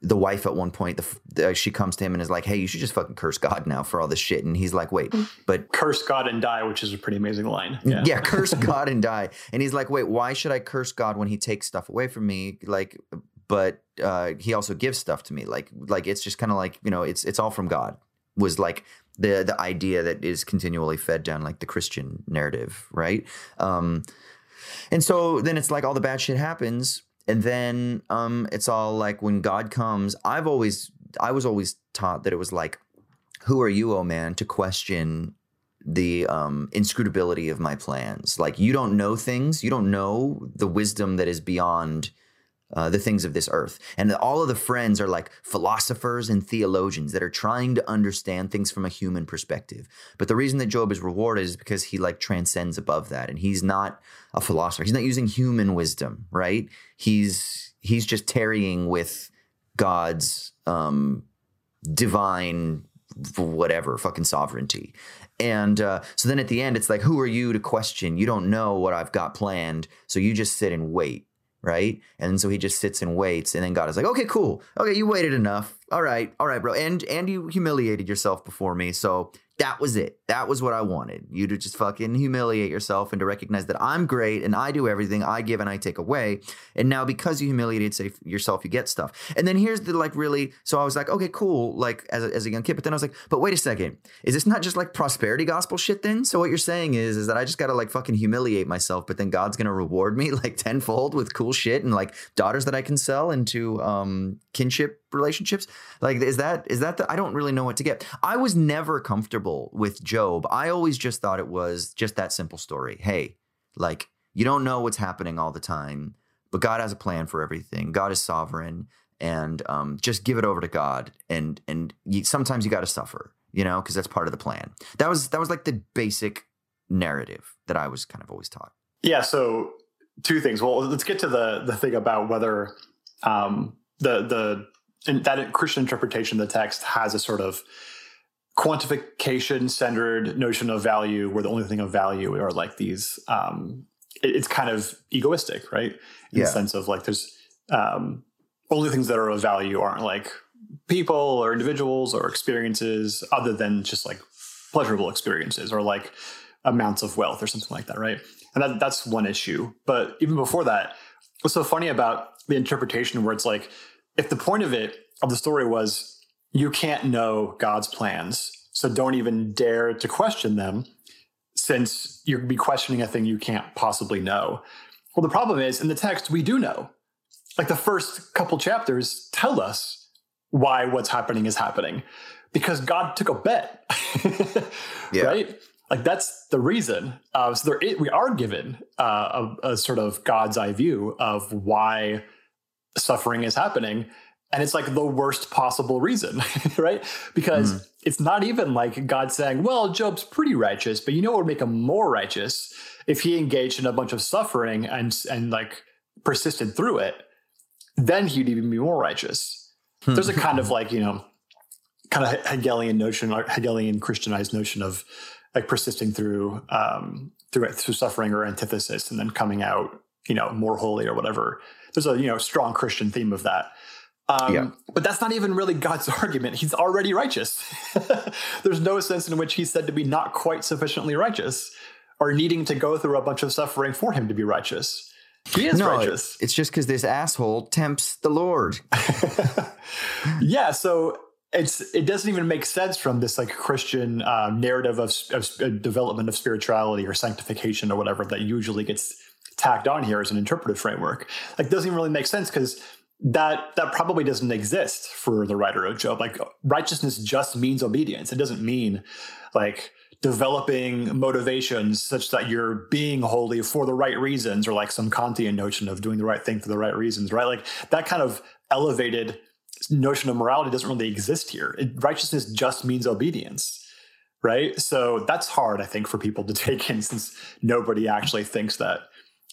the wife at one point, the, the, she comes to him and is like, "Hey, you should just fucking curse God now for all this shit." And he's like, "Wait, but curse God and die," which is a pretty amazing line. Yeah, yeah curse God and die. And he's like, "Wait, why should I curse God when He takes stuff away from me? Like, but uh, He also gives stuff to me. Like, like it's just kind of like you know, it's it's all from God." Was like the the idea that is continually fed down like the Christian narrative, right? Um, and so then it's like all the bad shit happens, and then um, it's all like when God comes. I've always I was always taught that it was like, who are you, oh man, to question the um, inscrutability of my plans? Like you don't know things, you don't know the wisdom that is beyond uh, the things of this earth. And all of the friends are like philosophers and theologians that are trying to understand things from a human perspective. But the reason that Job is rewarded is because he like transcends above that. And he's not a philosopher. He's not using human wisdom, right? He's he's just tarrying with God's um, divine whatever fucking sovereignty. And uh, so then at the end, it's like, who are you to question? You don't know what I've got planned. So you just sit and wait right? And so he just sits and waits, and then God is like, "Okay, cool. Okay, you waited enough. All right, all right, bro. And and you humiliated yourself before me, so that was it. That was what I wanted. You to just fucking humiliate yourself and to recognize that I'm great and I do everything. I give and I take away. And now because you humiliated yourself, you get stuff. And then here's the like really. So I was like, okay, cool. Like as a, as a young kid. But then I was like, but wait a second. Is this not just like prosperity gospel shit then? So what you're saying is, is that I just got to like fucking humiliate myself, but then God's gonna reward me like tenfold with cool shit and like daughters that I can sell into um kinship relationships. Like is that is that the I don't really know what to get. I was never comfortable with Job. I always just thought it was just that simple story. Hey, like you don't know what's happening all the time, but God has a plan for everything. God is sovereign and um, just give it over to God and and you, sometimes you got to suffer, you know, because that's part of the plan. That was that was like the basic narrative that I was kind of always taught. Yeah, so two things. Well, let's get to the the thing about whether um, the the that Christian interpretation of the text has a sort of quantification centered notion of value where the only thing of value are like these um, it, it's kind of egoistic right? In Yeah. the sense of like there's um, only things that are of value aren't like people or individuals or experiences other than just like pleasurable experiences or like amounts of wealth or something like that right? And that, that's one issue. But even before that what's so funny about the interpretation where it's like if the point of it of the story was you can't know God's plans, so don't even dare to question them, since you'd be questioning a thing you can't possibly know. Well, the problem is in the text, we do know. Like the first couple chapters tell us why what's happening is happening because God took a bet. Yeah. Right? Like that's the reason. Uh, so there, we are given uh, a, a sort of God's eye view of why suffering is happening and it's like the worst possible reason right? Because it's not even like god saying well job's pretty righteous but you know what would make him more righteous? If he engaged in a bunch of suffering and and like persisted through it then he'd even be more righteous. There's a kind of like you know kind of hegelian notion or hegelian christianized notion of like persisting through um through through suffering or antithesis and then coming out you know more holy or whatever. There's a you know strong christian theme of that um, Yeah. but that's not even really god's argument. He's already righteous. There's no sense in which he's said to be not quite sufficiently righteous or needing to go through a bunch of suffering for him to be righteous. He is no, righteous. it's just because this asshole tempts the Lord. yeah so it's it doesn't even make sense from this like christian um, narrative of, of uh, development of spirituality or sanctification or whatever that usually gets tacked on here as an interpretive framework. Like doesn't even really make sense because that that probably doesn't exist for the writer of job. Like righteousness just means obedience. It doesn't mean like developing motivations such that you're being holy for the right reasons or like some kantian notion of doing the right thing for the right reasons right? Like that kind of elevated notion of morality doesn't really exist here. It, righteousness just means obedience right? So that's hard i think for people to take in since nobody actually thinks that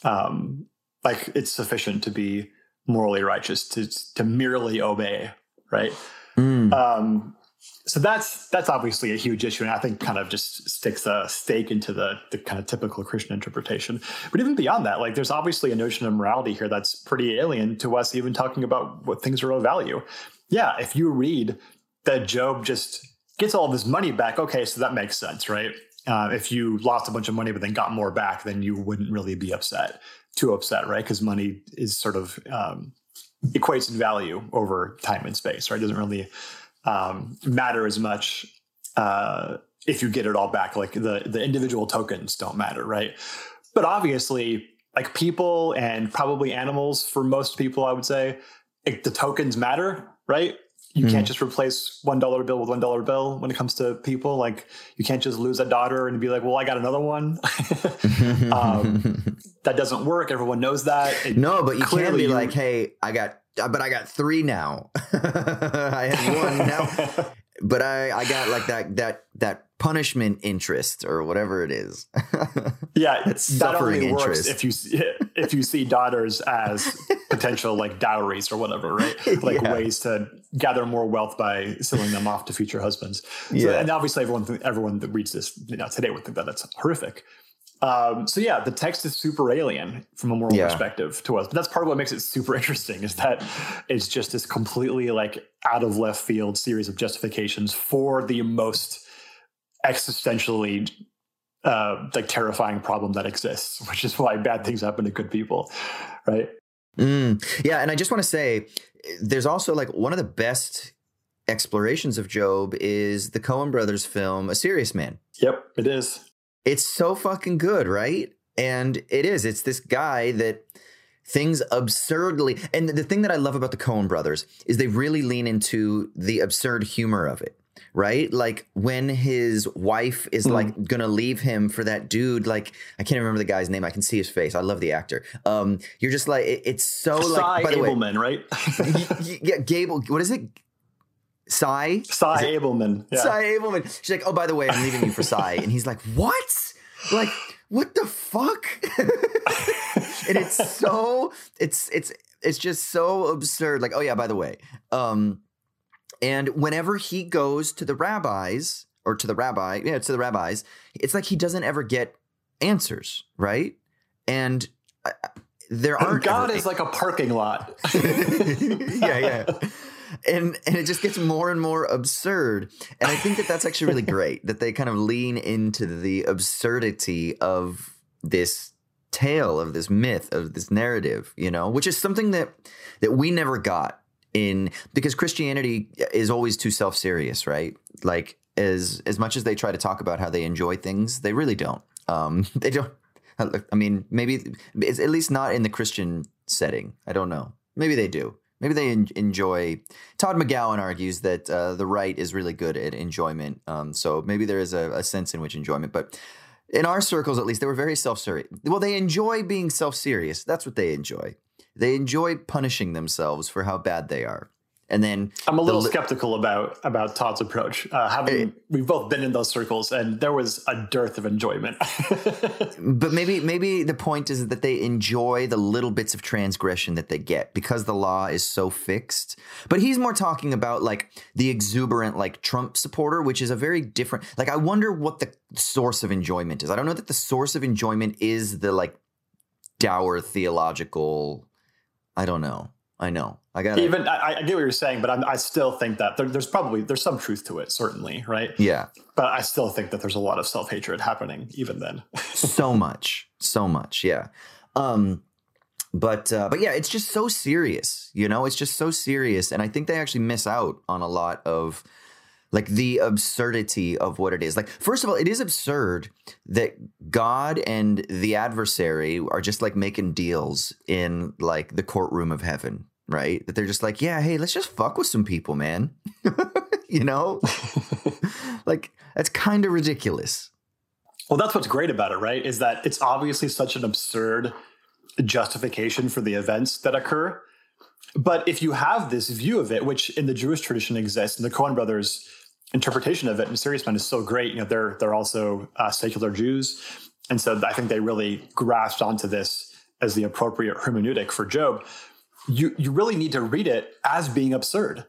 um like it's sufficient to be morally righteous to to merely obey right Mm. um, so that's that's obviously a huge issue, and I think kind of just sticks a stake into the the kind of typical Christian interpretation. But even beyond that, like there's obviously a notion of morality here that's pretty alien to us, even talking about what things are of value. Yeah, if you read that Job just gets all of his money back, okay, so that makes sense, right? Uh, if you lost a bunch of money but then got more back, then you wouldn't really be upset, too upset, right? Because money is sort of um, equates in value over time and space, right? It doesn't really um, matter as much uh, if you get it all back. Like the the individual tokens don't matter, right? But obviously, like people and probably animals, for most people, I would say, like, the tokens matter, right? You Mhm. can't just replace one dollar bill with one dollar bill when it comes to people. Like you can't just lose a daughter and be like, "Well, I got another one." um, that doesn't work. Everyone knows that. It- no, but you can be you- like, hey, I got, but I got three now. I had one now, but I, I got like that, that, that punishment interest or whatever it is. Yeah, That's that only works interest. if you see, if you see daughters as potential like dowries or whatever, right? Like Yeah. ways to gather more wealth by selling them off to future husbands. So, Yeah. and obviously, everyone everyone that reads this you know, today would think that that's horrific. Um, so yeah, the text is super alien from a moral Yeah. perspective to us. But that's part of what makes it super interesting is that it's just this completely like out of left field series of justifications for the most existentially uh, like terrifying problem that exists, which is why bad things happen to good people, right? Mm, yeah, and I just want to say, there's also like one of the best explorations of Job is the Coen Brothers film, A Serious Man. Yep, it is. It's so fucking good, right? And it is. It's this guy that things absurdly. And the thing that I love about the Coen brothers is they really lean into the absurd humor of it, right? Like when his wife is Mm. like gonna leave him for that dude, like I can't remember the guy's name. I can see his face. I love the actor. Um, you're just like it- it's so Sy like. By the way, right? yeah, Gable. What is it? Sy. Sy Ableman. Yeah. Sy Ableman. She's like, oh, by the way, I'm leaving you for Sy. And he's like, what? Like, what the fuck? and it's so, it's, it's, it's just so absurd. Like, oh yeah, by the way. Um, and whenever he goes to the rabbis or to the rabbi, yeah, to the rabbis, it's like he doesn't ever get answers, right? And uh, there aren't. God ever, is like a parking lot. yeah, yeah. And and it just gets more and more absurd. And I think that that's actually really great that they kind of lean into the absurdity of this tale of this myth of this narrative, you know, which is something that that we never got in because Christianity is always too self-serious, right? Like as as much as they try to talk about how they enjoy things, they really don't. Um, they don't. I mean, maybe it's at least not in the Christian setting. I don't know. Maybe they do. Maybe they en- enjoy. Todd McGowan argues that uh, the right is really good at enjoyment. Um, so maybe there is a, a sense in which enjoyment, but in our circles at least, they were very self serious. Well, they enjoy being self serious. That's what they enjoy. They enjoy punishing themselves for how bad they are. And then I'm a little li- skeptical about about Todd's approach. Uh, having we've both been in those circles, and there was a dearth of enjoyment. but maybe maybe the point is that they enjoy the little bits of transgression that they get because the law is so fixed. But he's more talking about like the exuberant like Trump supporter, which is a very different. Like I wonder what the source of enjoyment is. I don't know that the source of enjoyment is the like dour theological. I don't know. I know. I got even. I, I, get what you're saying, but I'm, i still think that there, there's probably there's some truth to it, certainly, right? Yeah. But I still think that there's a lot of self hatred happening even then. so much, so much, yeah. Um, but uh, but yeah, it's just so serious, you know. It's just so serious, and I think they actually miss out on a lot of like the absurdity of what it is. Like, first of all, it is absurd that God and the adversary are just like making deals in like the courtroom of heaven, right? That they're just like, yeah, hey, let's just fuck with some people, man. you know? like, that's kind of ridiculous. Well, that's what's great about it, right? Is that it's obviously such an absurd justification for the events that occur. But if you have this view of it, which in the Jewish tradition exists, and the Coen brothers interpretation of it and Serious Man is so great. You know, they're they're also uh, secular Jews, and so I think they really grasped onto this as the appropriate hermeneutic for Job. You you really need to read it as being absurd.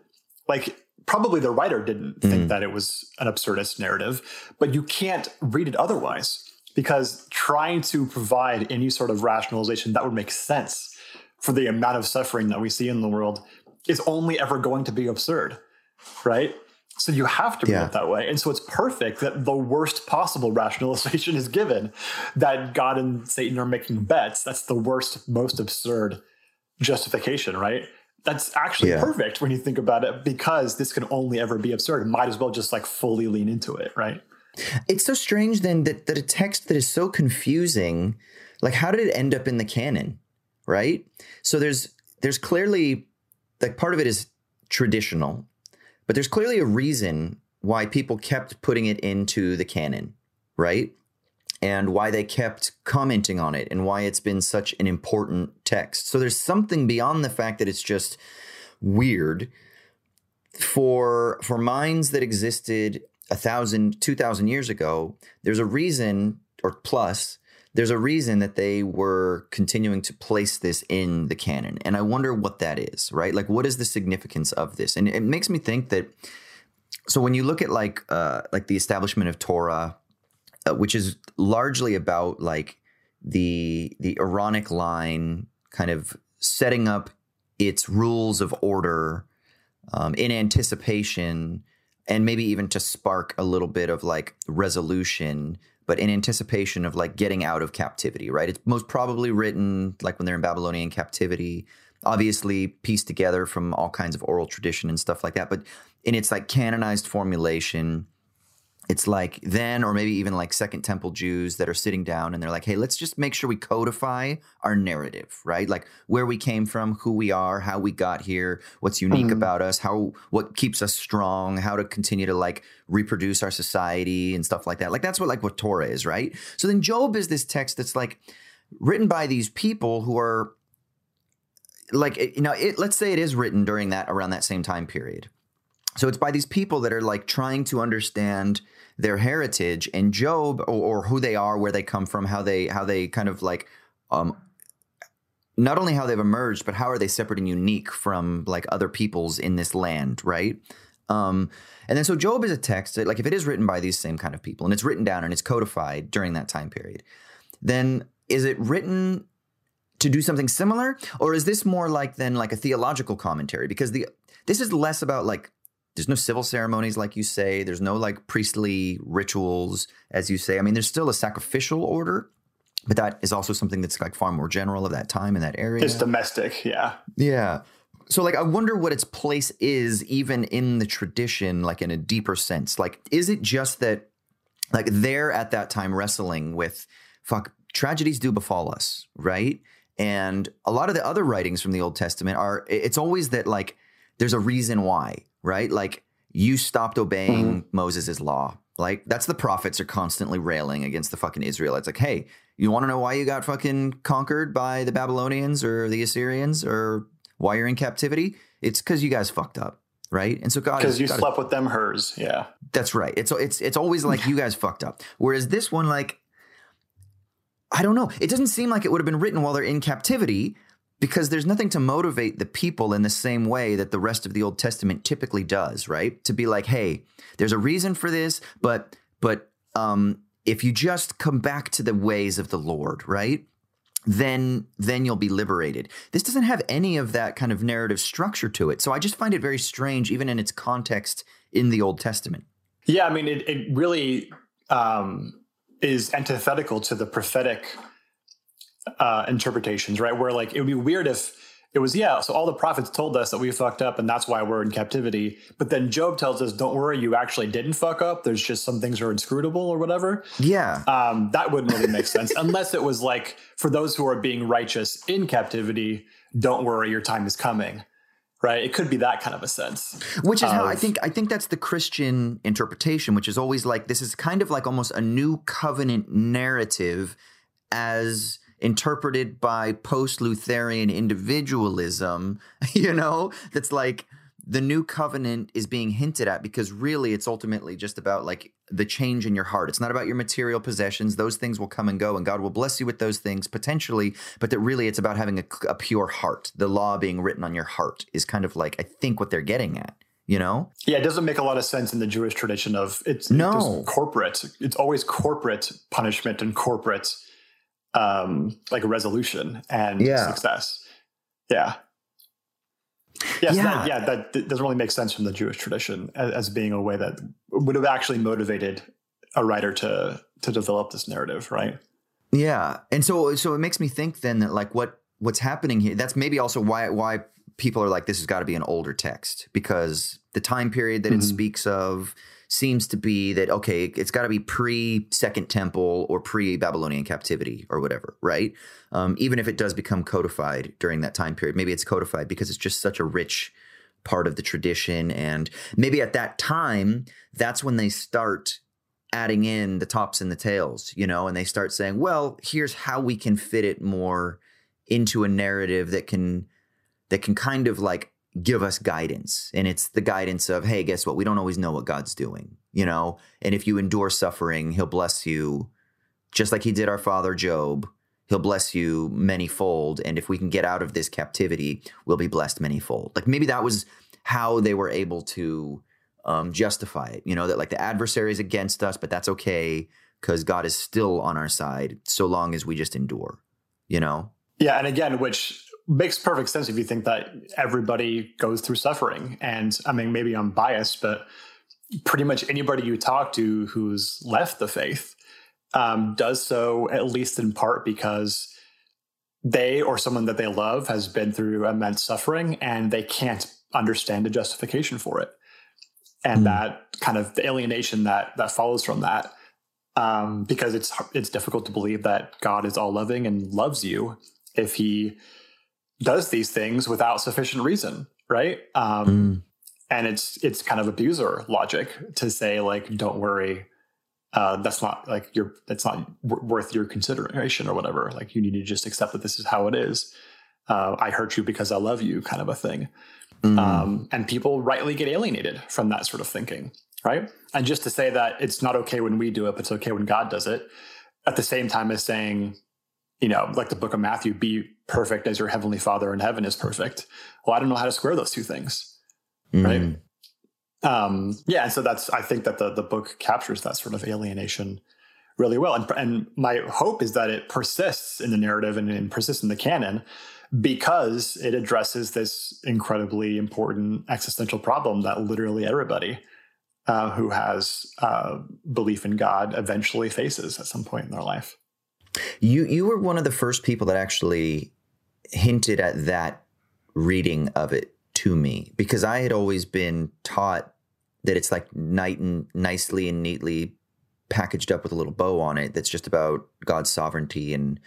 Like probably the writer didn't mm. think that it was an absurdist narrative, but you can't read it otherwise because trying to provide any sort of rationalization that would make sense for the amount of suffering that we see in the world is only ever going to be absurd, right? So you have to read yeah. it that way. And so it's perfect that the worst possible rationalization is given that God and Satan are making bets. That's the worst, most absurd justification, right? That's actually yeah. perfect when you think about it because this can only ever be absurd. Might as well just like fully lean into it, right? It's so strange then that, that a text that is so confusing, like how did it end up in the canon? Right? So there's there's clearly like part of it is traditional but there's clearly a reason why people kept putting it into the canon, right? And why they kept commenting on it and why it's been such an important text. So there's something beyond the fact that it's just weird for for minds that existed a thousand, two thousand years ago. There's a reason, or plus, there's a reason that they were continuing to place this in the canon. And I wonder what that is, right? Like, what is the significance of this? And it makes me think that. So when you look at like uh, like the establishment of Torah, uh, which is largely about like the the Aaronic line, kind of setting up its rules of order um, in anticipation, and maybe even to spark a little bit of like resolution but in anticipation of like getting out of captivity, right? It's most probably written like when they're in Babylonian captivity, obviously pieced together from all kinds of oral tradition and stuff like that. But in its like canonized formulation, it's like then or maybe even like second temple jews that are sitting down and they're like hey let's just make sure we codify our narrative right? Like where we came from who we are how we got here what's unique mm-hmm. about us how what keeps us strong how to continue to like reproduce our society and stuff like that. Like that's what like what torah is right? So then job is this text that's like written by these people who are like you know it, let's say it is written during that around that same time period. So it's by these people that are like trying to understand their heritage and Job or, or, who they are, where they come from, how they how they kind of like um not only how they've emerged, but how are they separate and unique from like other peoples in this land, right? Um, and then so Job is a text that, like if it is written by these same kind of people and it's written down and it's codified during that time period, then is it written to do something similar, or is this more like then like a theological commentary? Because the this is less about like there's no civil ceremonies like you say, there's no like priestly rituals as you say. I mean, there's still a sacrificial order, but that is also something that's like far more general of that time in that area. It's domestic, yeah. Yeah. So like I wonder what its place is even in the tradition like in a deeper sense. Like is it just that like they're at that time wrestling with fuck tragedies do befall us, right? And a lot of the other writings from the Old Testament are it's always that like there's a reason why, right? Like you stopped obeying mm-hmm. Moses' law. Like that's the prophets are constantly railing against the fucking Israelites. Like, hey, you want to know why you got fucking conquered by the Babylonians or the Assyrians or why you're in captivity? It's because you guys fucked up, right? And so God because you slept with them hers, yeah. That's right. It's it's it's always like you guys fucked up. Whereas this one, like, I don't know. It doesn't seem like it would have been written while they're in captivity because there's nothing to motivate the people in the same way that the rest of the Old Testament typically does, right? To be like, hey, there's a reason for this, but but um, if you just come back to the ways of the Lord, right? then then you'll be liberated. This doesn't have any of that kind of narrative structure to it. So I just find it very strange, even in its context in the Old Testament. Yeah, I mean, it, it really um, is antithetical to the prophetic uh, interpretations, right? Where like it would be weird if it was yeah so all the prophets told us that we fucked up and that's why we're in captivity. But then job tells us don't worry you actually didn't fuck up. There's just some things are inscrutable or whatever. Yeah. Um, that wouldn't really make sense unless it was like for those who are being righteous in captivity don't worry your time is coming right? It could be that kind of a sense which is of, how i think i think that's the christian interpretation which is always like this is kind of like almost a new covenant narrative as interpreted by post Lutheran individualism, you know, that's like the new covenant is being hinted at because really it's ultimately just about like the change in your heart. It's not about your material possessions. Those things will come and go and God will bless you with those things potentially, but that really it's about having a, a pure heart. The law being written on your heart is kind of like, I think, what they're getting at you know yeah it doesn't make a lot of sense in the jewish tradition of it's no corporate it's always corporate punishment and corporate um, like a resolution and yeah. success. Yeah. Yes, yeah. That, yeah, that, that, doesn't really make sense from the Jewish tradition as, as, being a way that would have actually motivated a writer to to develop this narrative, right? Yeah, and so so it makes me think then that like what what's happening here. That's maybe also why why people are like this has got to be an older text because the time period that mm-hmm. it speaks of seems to be that okay, it's got to be pre Second Temple or pre Babylonian captivity or whatever, right? Um, even if it does become codified during that time period, maybe it's codified because it's just such a rich part of the tradition, and maybe at that time, that's when they start adding in the tops and the tails, you know, and they start saying, well, here's how we can fit it more into a narrative that can that can kind of like give us guidance. And it's the guidance of, hey, guess what? We don't always know what God's doing, you know? And if you endure suffering, he'll bless you just like he did our father Job. He'll bless you manyfold. And if we can get out of this captivity, we'll be blessed manyfold. Like maybe that was how they were able to um, justify it, you know, that like the adversary is against us, but that's okay because God is still on our side so long as we just endure, you know? Yeah. And again, which makes perfect sense if you think that everybody goes through suffering. And I mean, maybe I'm biased, but pretty much anybody you talk to who's left the faith um, does so at least in part because they or someone that they love has been through immense suffering and they can't understand a justification for it. And mm. that kind of the alienation that that follows from that, um, because it's it's difficult to believe that God is all loving and loves you if He does these things without sufficient reason, right? Um, mm. And it's it's kind of abuser logic to say like, don't worry, uh, that's not like you're that's not w- worth your consideration or whatever. Like you need to just accept that this is how it is. Uh, I hurt you because I love you, kind of a thing. Mm. Um, and people rightly get alienated from that sort of thinking, right? And just to say that it's not okay when we do it, but it's okay when God does it, at the same time as saying you know, like the book of Matthew, be perfect as your heavenly father in heaven is perfect. Well, I don't know how to square those two things. Mm. Right. Um, yeah, and so that's I think that the the book captures that sort of alienation really well, and and my hope is that it persists in the narrative and, and persists in the canon because it addresses this incredibly important existential problem that literally everybody uh, who has uh, belief in God eventually faces at some point in their life. You you were one of the first people that actually hinted at that reading of it to me because I had always been taught that it's like night and nicely and neatly packaged up with a little bow on it that's just about God's sovereignty and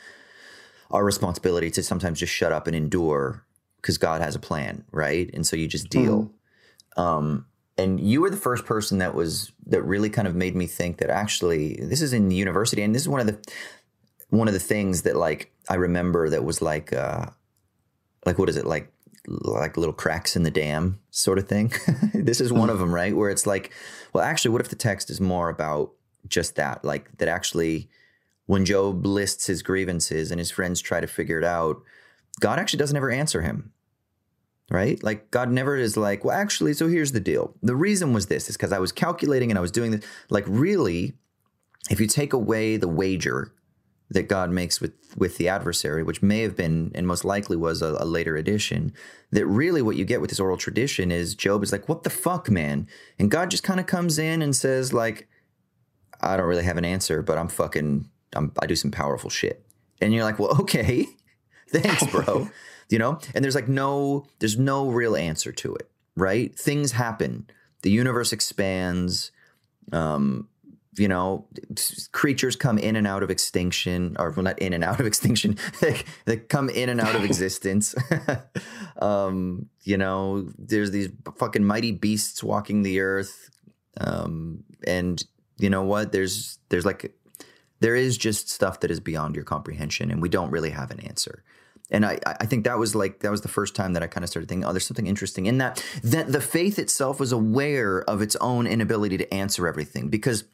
our responsibility to sometimes just shut up and endure because God has a plan, right? And so you just deal. Mm. Um, and you were the first person that was that really kind of made me think that actually this is in university and this is one of the one of the things that like I remember that was like uh like what is it like like little cracks in the dam sort of thing. this is one of them, right? Where it's like, well, actually, what if the text is more about just that? Like that actually, when Job lists his grievances and his friends try to figure it out, God actually doesn't ever answer him. Right? Like God never is like, well, actually, so here's the deal. The reason was this is because I was calculating and I was doing this. Like, really, if you take away the wager that God makes with with the adversary, which may have been and most likely was a, a, later edition, that really what you get with this oral tradition is Job is like, "What the fuck, man?" And God just kind of comes in and says, like, "I don't really have an answer, but I'm fucking, I'm, I do some powerful shit." And you're like, "Well, okay, thanks, bro." you know, and there's like no, there's no real answer to it, right? Things happen, the universe expands. Um, you know, creatures come in and out of extinction, or well, not in and out of extinction, they, come in and out of existence. um, you know, there's these fucking mighty beasts walking the earth. Um, and you know what? There's, there's like, there is just stuff that is beyond your comprehension, and we don't really have an answer. And I, I think that was like that was the first time that I kind of started thinking, oh, there's something interesting in that. That the faith itself was aware of its own inability to answer everything because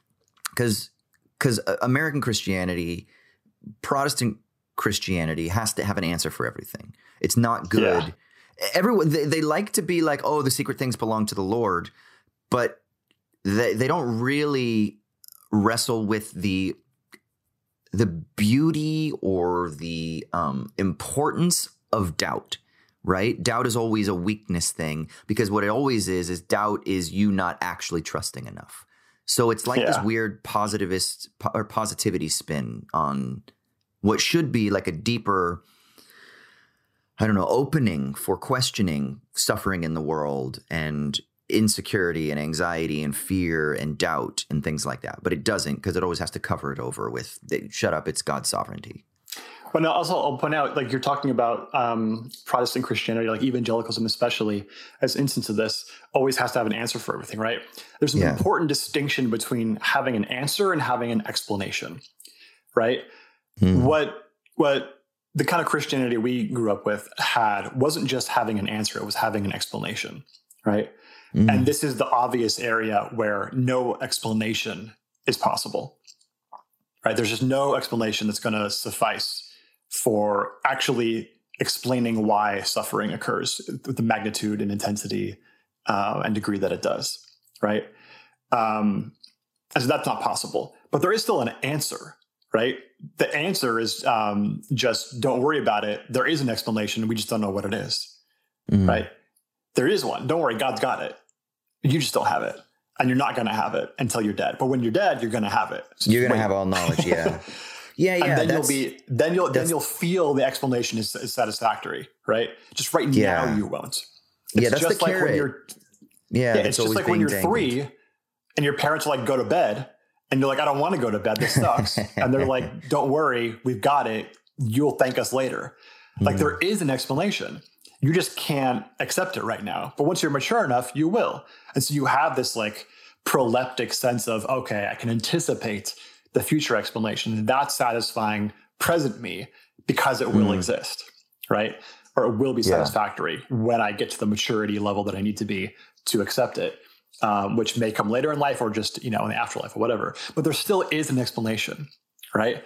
because because uh, American Christianity, Protestant Christianity has to have an answer for everything. It's not good. Yeah. Everyone they, they like to be like, oh, the secret things belong to the Lord, but they they don't really wrestle with the the beauty or the um, importance of doubt right? Doubt is always a weakness thing because what it always is is doubt is you not actually trusting enough. So it's like yeah. this weird positivist or positivity spin on what should be like a deeper, I don't know, opening for questioning suffering in the world and insecurity and anxiety and fear and doubt and things like that. But it doesn't because it always has to cover it over with shut up, it's God's sovereignty. But also, I'll point out, like you're talking about um, Protestant Christianity, like evangelicalism, especially as instance of this, always has to have an answer for everything, right? There's an yeah. important distinction between having an answer and having an explanation, right? Hmm. What what the kind of Christianity we grew up with had wasn't just having an answer; it was having an explanation, right? Mm. And this is the obvious area where no explanation is possible, right? There's just no explanation that's going to suffice for actually explaining why suffering occurs with the magnitude and intensity uh, and degree that it does, right? Um, and so that's not possible. But there is still an answer, right? The answer is um, just don't worry about it. There is an explanation. We just don't know what it is, mm. right? There is one. Don't worry, God's got it. You just don't have it. And you're not going to have it until you're dead. But when you're dead, you're going to have it. So you're going to have all knowledge, yeah. Yeah, yeah. And then you'll be then you'll then you'll feel the explanation is, is satisfactory, right? Just right yeah. now you won't. It's yeah, that's just the like carrot. when you're yeah, yeah it's just like when you're dangled. three and your parents are like, go to bed. And you're like, I don't want to go to bed. This sucks. and they're like, don't worry, we've got it. You'll thank us later. Mm. Like there is an explanation. You just can't accept it right now. But once you're mature enough, you will. And so you have this like proleptic sense of, okay, I can anticipate the future explanation. That's satisfying present me because it will mm. exist, right? Or it will be satisfactory yeah. when I get to the maturity level that I need to be to accept it, um, which may come later in life or just you know in the afterlife or whatever. But there still is an explanation, right?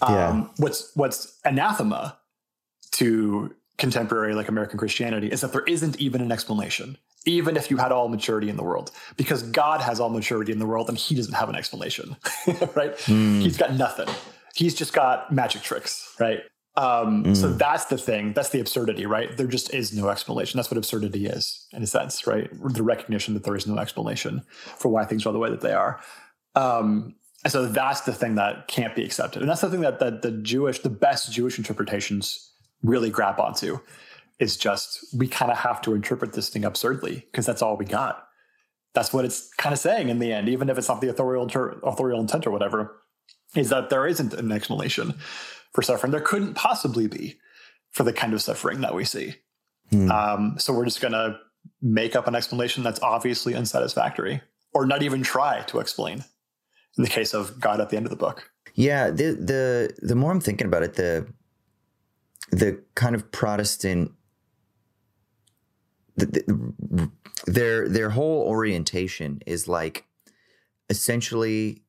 Um, yeah. What's what's anathema to contemporary like American Christianity is that there isn't even an explanation. Even if you had all maturity in the world, because God has all maturity in the world and he doesn't have an explanation, right? Mm. He's got nothing. He's just got magic tricks, right? Um, mm. So that's the thing. That's the absurdity, right? There just is no explanation. That's what absurdity is, in a sense, right? The recognition that there is no explanation for why things are the way that they are. Um, and so that's the thing that can't be accepted. And that's the thing that, that the Jewish, the best Jewish interpretations really grab onto is just we kind of have to interpret this thing absurdly because that's all we got. That's what it's kind of saying in the end, even if it's not the authorial, authorial intent or whatever, is that there isn't an explanation for suffering. There couldn't possibly be for the kind of suffering that we see. Hmm. Um, so we're just going to make up an explanation that's obviously unsatisfactory or not even try to explain in the case of God at the end of the book. Yeah, the the the more I'm thinking about it, the the kind of Protestant the, the, their their whole orientation is like essentially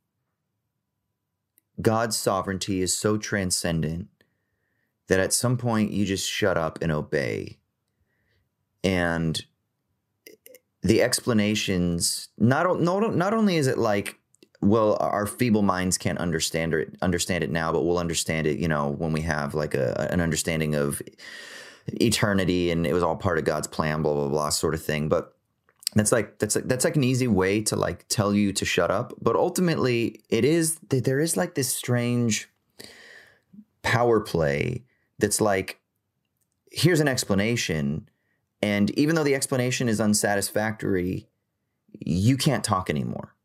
God's sovereignty is so transcendent that at some point you just shut up and obey. And the explanations not not not only is it like well our feeble minds can't understand it understand it now but we'll understand it you know when we have like a an understanding of eternity and it was all part of God's plan, blah blah blah, sort of thing. But that's like that's like, that's like an easy way to like tell you to shut up. But ultimately, it is there is like this strange power play that's like here's an explanation, and even though the explanation is unsatisfactory, you can't talk anymore,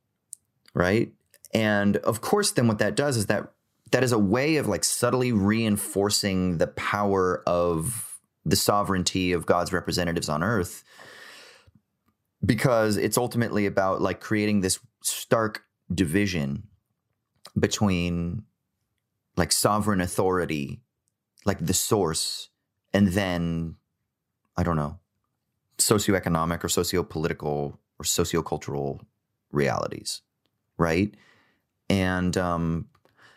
right? And of course, then what that does is that that is a way of like subtly reinforcing the power of the sovereignty of God's representatives on earth because it's ultimately about like creating this stark division between like sovereign authority like the source and then i don't know socioeconomic or sociopolitical or sociocultural realities right? And um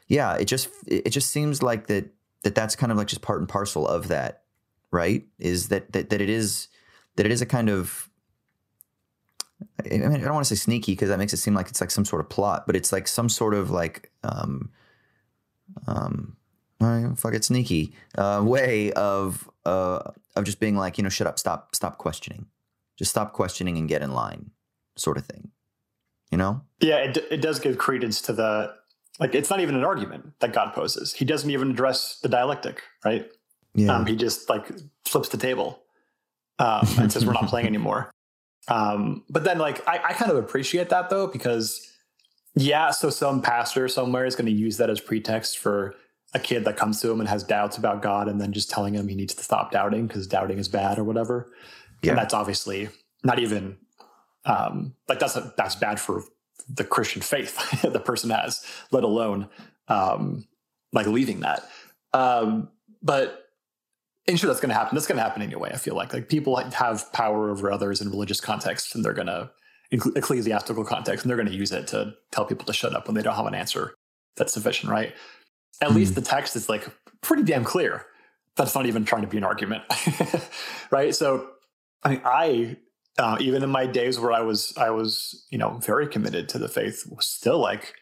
yeah it just it just seems like that that that's kind of like just part and parcel of that right? Is that that, that it is that it is a kind of I mean, I don't want to say sneaky because that makes it seem like it's like some sort of plot, but it's like some sort of like um um fuck it sneaky uh, way of uh of just being like you know shut up stop stop questioning. Just stop questioning and get in line sort of thing you know? Yeah it, it does give credence to the like it's not even an argument that god poses. He doesn't even address the dialectic right yeah. Um, he just like flips the table um, and says, "We're not playing anymore." Um, but then, like, I, I kind of appreciate that though because, yeah, so some pastor somewhere is going to use that as pretext for a kid that comes to him and has doubts about God, and then just telling him he needs to stop doubting because doubting is bad or whatever. Yeah. And that's obviously not even um, like that's a, that's bad for the Christian faith the person has, let alone um, like leaving that. Um, but and sure that's going to happen that's going to happen anyway i feel like like people have power over others in religious contexts and they're going to ecclesiastical context and they're going to use it to tell people to shut up when they don't have an answer that's sufficient right? At mm least the text is like pretty damn clear. That's not even trying to be an argument right? So i mean i uh, even in my days where i was i was you know very committed to the faith was still like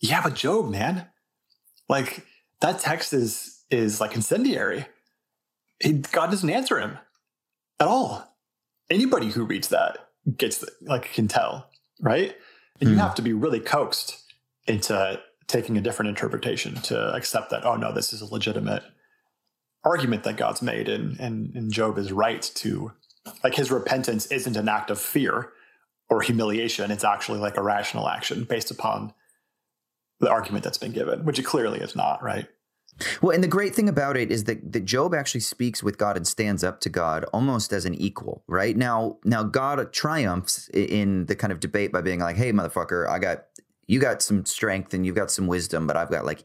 yeah but job man like that text is is like incendiary God doesn't answer him at all. Anybody who reads that gets like can tell, right? And mm. you hmm. have to be really coaxed into taking a different interpretation to accept that. Oh no, this is a legitimate argument that God's made, and and, and Job is right to like his repentance isn't an act of fear or humiliation. It's actually like a rational action based upon the argument that's been given, which it clearly is not, right? Well, and the great thing about it is that, that Job actually speaks with God and stands up to God almost as an equal, right? Now, now God triumphs in the kind of debate by being like, "Hey, motherfucker, I got you got some strength and you've got some wisdom, but I've got like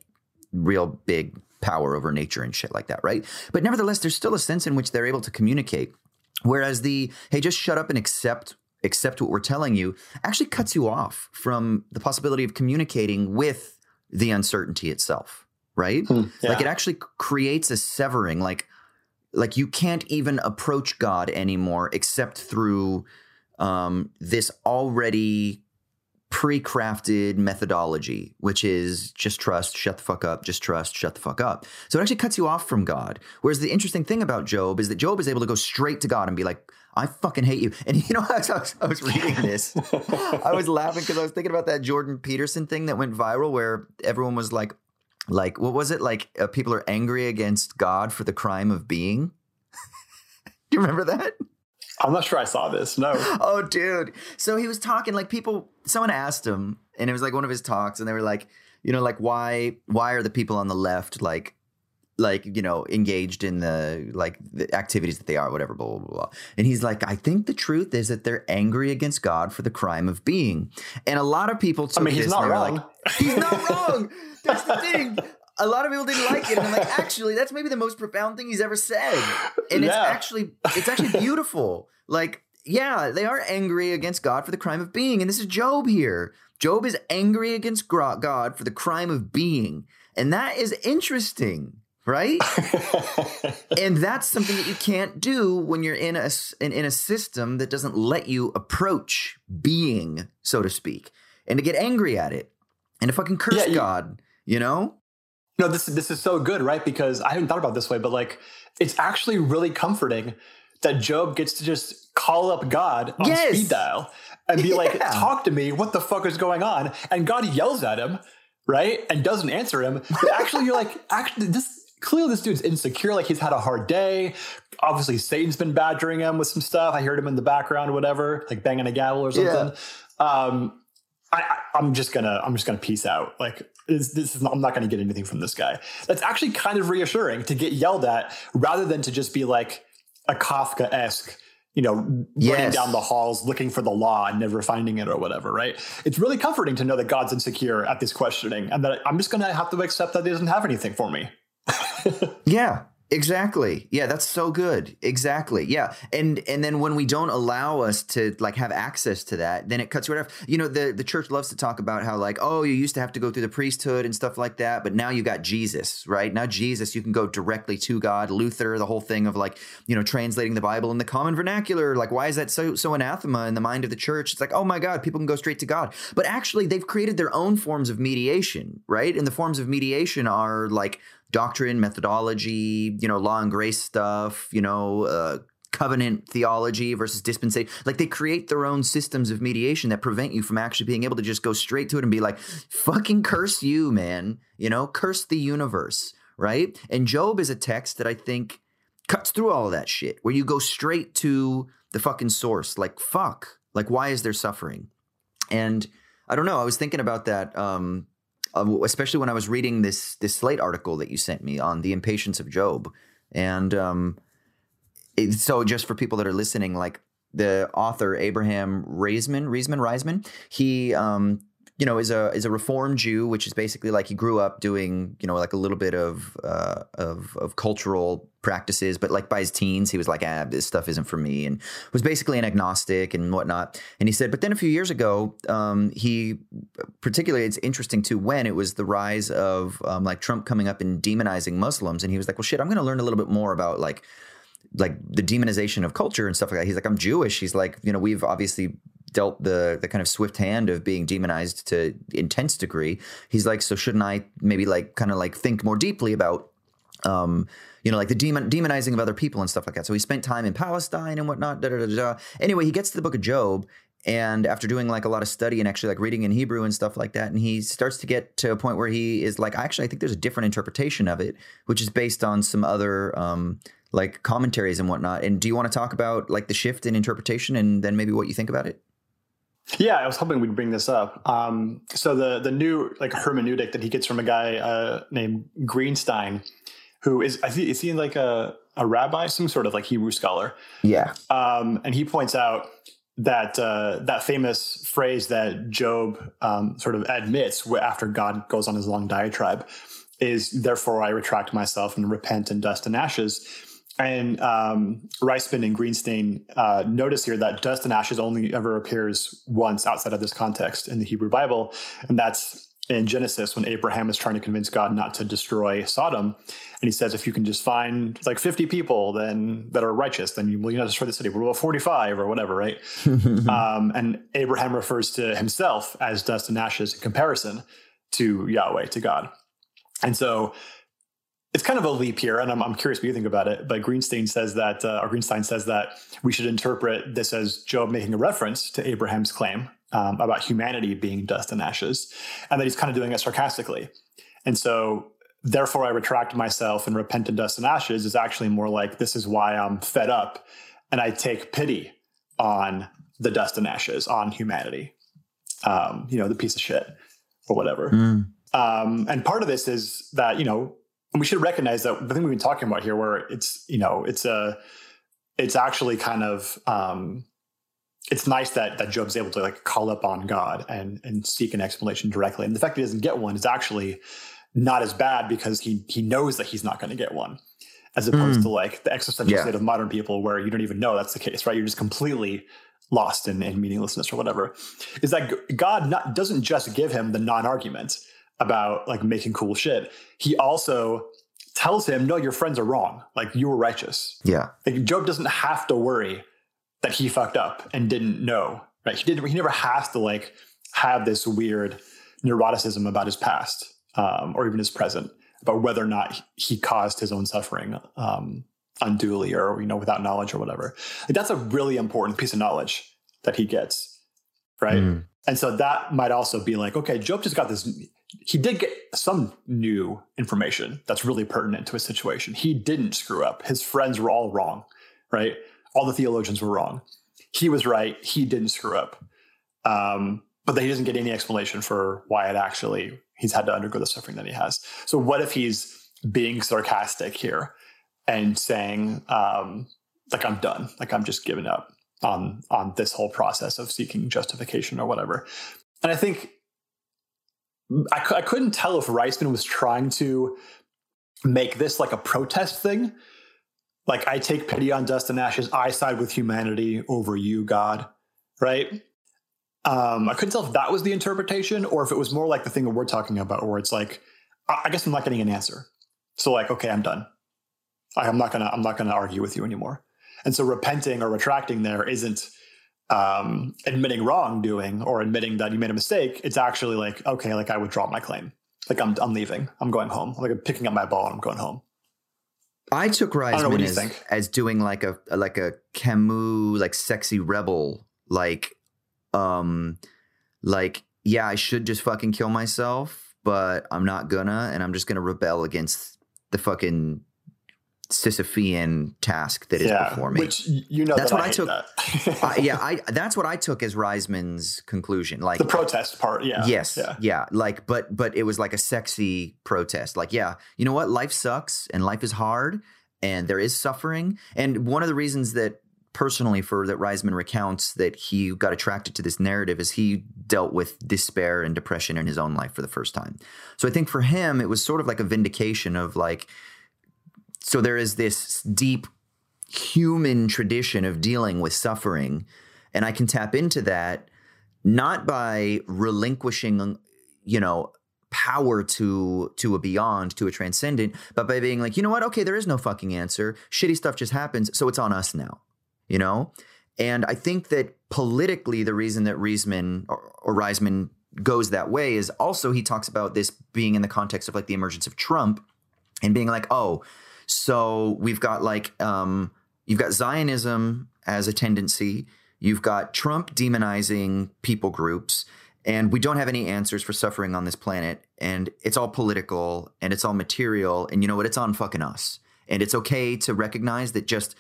real big power over nature and shit like that, right?" But nevertheless, there's still a sense in which they're able to communicate. Whereas the "Hey, just shut up and accept accept what we're telling you" actually cuts you off from the possibility of communicating with the uncertainty itself right? Hmm, yeah. Like it actually creates a severing. Like like you can't even approach God anymore except through um, this already pre-crafted methodology, which is just trust, shut the fuck up, just trust, shut the fuck up. So it actually cuts you off from God. Whereas the interesting thing about Job is that Job is able to go straight to God and be like, I fucking hate you. And you know, as I was, I was reading this, I was laughing because I was thinking about that Jordan Peterson thing that went viral where everyone was like, like, what was it? Like, uh, people are angry against God for the crime of being. Do you remember that? I'm not sure I saw this. No. oh, dude. So he was talking like people. Someone asked him, and it was like one of his talks, and they were like, you know, like why why are the people on the left like like you know engaged in the like the activities that they are whatever blah blah blah, blah. and he's like i think the truth is that they're angry against god for the crime of being. And a lot of people i mean he's not wrong. like, he's not wrong. That's the thing. A lot of people didn't like it and i'm like actually that's maybe the most profound thing he's ever said. And yeah. it's actually it's actually beautiful. Like yeah they are angry against god for the crime of being and this is job here. Job is angry against god for the crime of being. And that is interesting right? and that's something that you can't do when you're in a in, in, a system that doesn't let you approach being, so to speak, and to get angry at it and to fucking curse yeah, you, God, you know? No, this this is so good, right? Because I haven't thought about this way, but like it's actually really comforting that Job gets to just call up God on yes. speed dial and be yeah. like, "Talk to me. What the fuck is going on?" And God yells at him, right, and doesn't answer him. But actually, you're like, actually, this clearly this dude's insecure. Like he's had a hard day. Obviously, Satan's been badgering him with some stuff. I heard him in the background, whatever, like banging a gavel or something. Yeah. Um, I, am just gonna, I'm just gonna peace out. Like this, this is, not, I'm not gonna get anything from this guy. That's actually kind of reassuring to get yelled at rather than to just be like a Kafka esque you know, yes. running down the halls looking for the law and never finding it or whatever, right? It's really comforting to know that God's insecure at this questioning and that I'm just going to have to accept that he doesn't have anything for me. yeah, Exactly. Yeah, that's so good. Exactly. Yeah. And and then when we don't allow us to like have access to that, then it cuts right off. You know, the the church loves to talk about how like, oh, you used to have to go through the priesthood and stuff like that, but now you got Jesus, right? Now Jesus, you can go directly to God. Luther, the whole thing of like, you know, translating the Bible in the common vernacular. Like, why is that so so anathema in the mind of the church? It's like, oh my God, people can go straight to God. But actually, they've created their own forms of mediation, right? And the forms of mediation are like doctrine, methodology, you know, law and grace stuff, you know, uh, covenant theology versus dispensation. Like they create their own systems of mediation that prevent you from actually being able to just go straight to it and be like, fucking curse you, man. You know, curse the universe, right? And Job is a text that I think cuts through all of that shit, where you go straight to the fucking source. Like, fuck. Like, why is there suffering? And I don't know. I was thinking about that um, especially when I was reading this this Slate article that you sent me on the impatience of Job, and um, it, so just for people that are listening, like the author Abraham Reisman, Reisman, Reisman, he um, you know, is a is a reformed Jew, which is basically like he grew up doing, you know, like a little bit of uh, of of cultural practices, but like by his teens, he was like, ah, this stuff isn't for me, and was basically an agnostic and whatnot. And he said, but then a few years ago, um, he particularly it's interesting too when it was the rise of um, like Trump coming up and demonizing Muslims, and he was like, well, shit, I'm going to learn a little bit more about like like the demonization of culture and stuff like that. He's like, I'm Jewish. He's like, you know, we've obviously dealt the the kind of swift hand of being demonized to intense degree. He's like, so shouldn't I maybe like kind of like think more deeply about um, you know, like the demon, demonizing of other people and stuff like that. So he spent time in Palestine and whatnot. Da, da, da. Anyway, he gets to the book of Job, and after doing like a lot of study and actually like reading in Hebrew and stuff like that, and he starts to get to a point where he is like, actually, I think there's a different interpretation of it, which is based on some other um, like commentaries and whatnot. And do you want to talk about like the shift in interpretation and then maybe what you think about it? Yeah, I was hoping we'd bring this up. Um, so the the new like hermeneutic that he gets from a guy uh, named Greenstein, who is I think is he like a a rabbi, some sort of like Hebrew scholar. Yeah. Um, and he points out that uh, that famous phrase that Job um, sort of admits after God goes on his long diatribe is, "Therefore I retract myself and repent in dust and ashes." And um, Reisman and Greenstein uh, notice here that dust and ashes only ever appears once outside of this context in the Hebrew Bible, and that's in Genesis when Abraham is trying to convince God not to destroy Sodom. And he says, if you can just find like 50 people then that are righteous, then you will not destroy the city. About 45 or whatever, right? um, and Abraham refers to himself as dust and ashes in comparison to Yahweh, to God. And so it's kind of a leap here, and I'm, I'm curious what you think about it. But Greenstein says that, uh, or Greenstein says that we should interpret this as Job making a reference to Abraham's claim um, about humanity being dust and ashes, and that he's kind of doing it sarcastically. And so, therefore, I retract myself and repent in dust and ashes is actually more like this is why I'm fed up, and I take pity on the dust and ashes, on humanity, um, you know, the piece of shit or whatever. Mm. Um, and part of this is that you know we should recognize that the thing we've been talking about here, where it's you know it's a it's actually kind of um, it's nice that that Job's able to like call up on God and and seek an explanation directly. And the fact that he doesn't get one is actually not as bad because he he knows that he's not going to get one, as opposed mm. to like the existential yeah. state of modern people where you don't even know that's the case, right? You're just completely lost in, in meaninglessness or whatever. Is that God not, doesn't just give him the non-argument about like making cool shit. He also tells him, "No, your friends are wrong. Like you were righteous." Yeah. Like Job doesn't have to worry that he fucked up and didn't know. Right? He didn't. He never has to like have this weird neuroticism about his past um, or even his present about whether or not he caused his own suffering um, unduly or you know without knowledge or whatever. Like, that's a really important piece of knowledge that he gets, right? Mm. And so that might also be like, okay, Job just got this. He did get some new information that's really pertinent to his situation. He didn't screw up. His friends were all wrong, right? all the theologians were wrong. He was right. He didn't screw up. Um, but he doesn't get any explanation for why it actually he's had to undergo the suffering that he has. So what if he's being sarcastic here and saying um, like I'm done, like I'm just giving up on on this whole process of seeking justification or whatever. And I think I, I couldn't tell if Reisman was trying to make this like a protest thing like I take pity on dust and ashes. I side with humanity over you, God. Right? Um, I couldn't tell if that was the interpretation or if it was more like the thing that we're talking about, where it's like, I guess I'm not getting an answer. So like, okay, I'm done. I'm not gonna I'm not gonna argue with you anymore. And so repenting or retracting there isn't um, admitting wrongdoing or admitting that you made a mistake. It's actually like, okay, like I withdraw my claim. Like I'm I'm leaving. I'm going home. Like I'm picking up my ball and I'm going home. I took Reisman I as, as doing like a like a Camus like sexy rebel like um like yeah I should just fucking kill myself but I'm not gonna and I'm just gonna rebel against the fucking Sisyphean task that is yeah, before me. Which you know, that's that what I, I took. I, yeah, I that's what I took as Reisman's conclusion. Like the protest part. Yeah. Yes. Yeah. yeah. Like, but but it was like a sexy protest. Like, yeah, you know what? Life sucks and life is hard and there is suffering. And one of the reasons that personally for that Reisman recounts that he got attracted to this narrative is he dealt with despair and depression in his own life for the first time. So I think for him it was sort of like a vindication of like so there is this deep human tradition of dealing with suffering. And I can tap into that not by relinquishing, you know, power to to a beyond, to a transcendent, but by being like, you know what? Okay, there is no fucking answer. Shitty stuff just happens, so it's on us now. You know? And I think that politically, the reason that Reisman or, or Reisman goes that way is also he talks about this being in the context of like the emergence of Trump and being like, oh, so we've got like um, you've got Zionism as a tendency, you've got Trump demonizing people groups, and we don't have any answers for suffering on this planet, and it's all political and it's all material, and you know what? It's on fucking us, and it's okay to recognize that just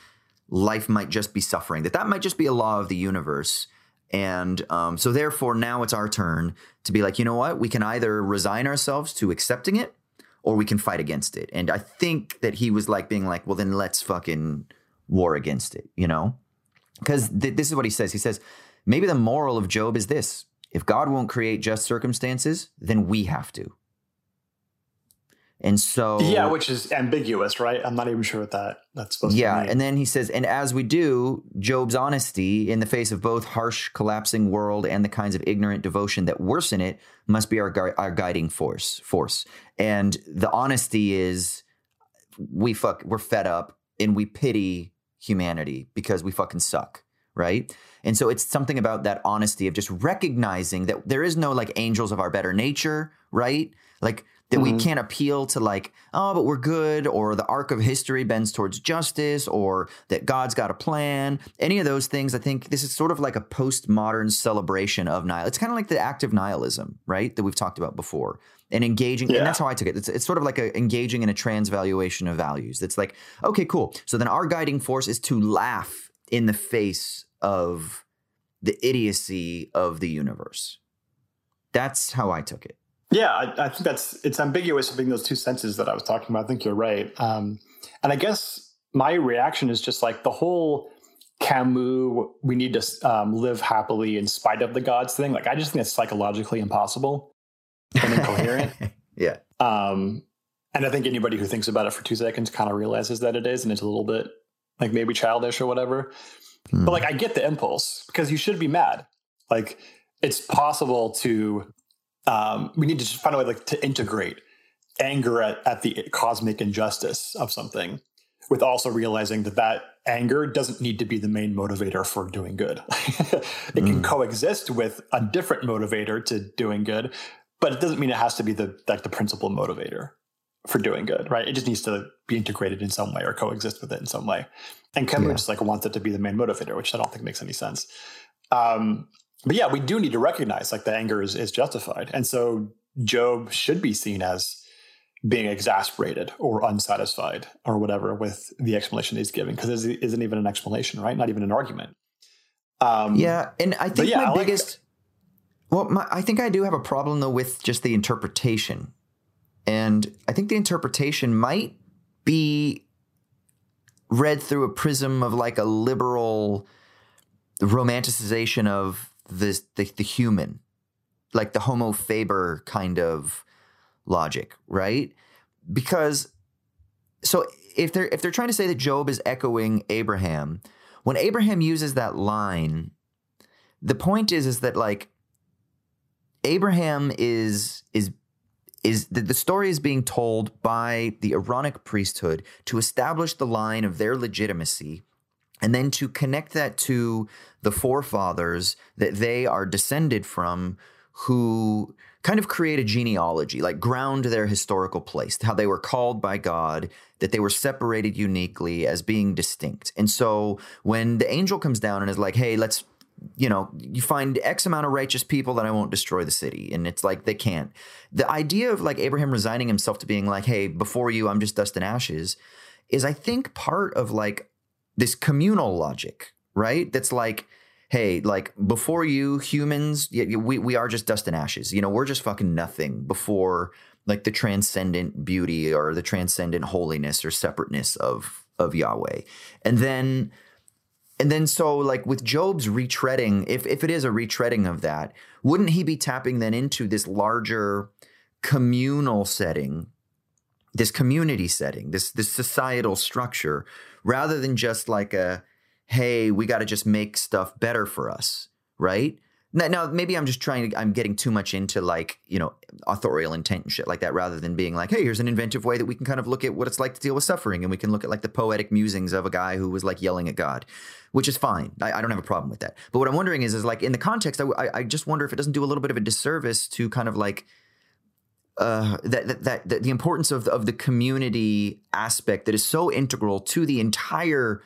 life might just be suffering, that that might just be a law of the universe. And um, so, therefore, now it's our turn to be like, you know what? We can either resign ourselves to accepting it or we can fight against it. And I think that he was like being like, well, then let's fucking war against it, you know? Because th- this is what he says. He says, maybe the moral of Job is this if God won't create just circumstances, then we have to. And so Yeah, which is ambiguous, right? I'm not even sure what that that's supposed yeah, and then he says, and as we do, Job's honesty in the face of both harsh, collapsing world and the kinds of ignorant devotion that worsen it must be our our guiding force. Force, and the honesty is we fuck we're fed up and we pity humanity because we fucking suck, right? And so it's something about that honesty of just recognizing that there is no like angels of our better nature, right? Like that we Mhm. can't appeal to like, oh, but we're good, or the arc of history bends towards justice, or that God's got a plan. Any of those things, I think this is sort of like a postmodern celebration of nihil. It's kind of like the active nihilism, right? That we've talked about before. And engaging, Yeah. and that's how I took it. It's, it's sort of like a, engaging in a transvaluation of values. that's like, okay, cool. So then our guiding force is to laugh in the face of the idiocy of the universe. That's how I took it. Yeah, I, I think that's it's ambiguous between those two senses that I was talking about. I think you're right. Um, and I guess my reaction is just like the whole Camus, we need to um, live happily in spite of the gods thing. Like, I just think it's psychologically impossible and incoherent. yeah. Um, and I think anybody who thinks about it for two seconds kind of realizes that it is, and it's a little bit like maybe childish or whatever. Hmm. But like, I get the impulse because you should be mad. Like, it's possible to. Um, we need to just find a way like to integrate anger at, at the cosmic injustice of something, with also realizing that that anger doesn't need to be the main motivator for doing good. it can Mm. coexist with a different motivator to doing good, but it doesn't mean it has to be the like the principal motivator for doing good, right? It just needs to be integrated in some way or coexist with it in some way. And Camus Yeah. just like wants it to be the main motivator, which I don't think makes any sense. Um, but yeah, we do need to recognize like the anger is, is justified, and so Job should be seen as being exasperated or unsatisfied or whatever with the explanation he's giving because it isn't even an explanation, right? Not even an argument. Um, Yeah, and I think yeah, my I like- biggest. well, my, I think I do have a problem though with just the interpretation, and I think the interpretation might be read through a prism of like a liberal romanticization of this the, the human, like the Homo faber kind of logic, right? Because so if they're if they're trying to say that Job is echoing Abraham, when Abraham uses that line, the point is is that like Abraham is is is the, the story is being told by the Aaronic priesthood to establish the line of their legitimacy and then to connect that to the forefathers that they are descended from who kind of create a genealogy like ground their historical place how they were called by god that they were separated uniquely as being distinct. And so when the angel comes down and is like hey let's you know you find x amount of righteous people that i won't destroy the city. And it's like they can't. The idea of like abraham resigning himself to being like hey before you i'm just dust and ashes is i think part of like this communal logic right? That's like hey like before you humans we, we are just dust and ashes. You know we're just fucking nothing before like the transcendent beauty or the transcendent holiness or separateness of of yahweh. And then and then so like with Job's retreading, if if it is a retreading of that, wouldn't he be tapping then into this larger communal setting, this community setting, this this societal structure, rather than just like a hey, we got to just make stuff better for us, right? Now, now maybe I'm just trying to I'm getting too much into like, you know, authorial intent and shit like that rather than being like, hey, here's an inventive way that we can kind of look at what it's like to deal with suffering and we can look at like the poetic musings of a guy who was like yelling at God, which is fine. I, I don't have a problem with that. But what I'm wondering is, is like in the context, I, I, I just wonder if it doesn't do a little bit of a disservice to kind of like uh, that, that, that, that the importance of, of the community aspect that is so integral to the entire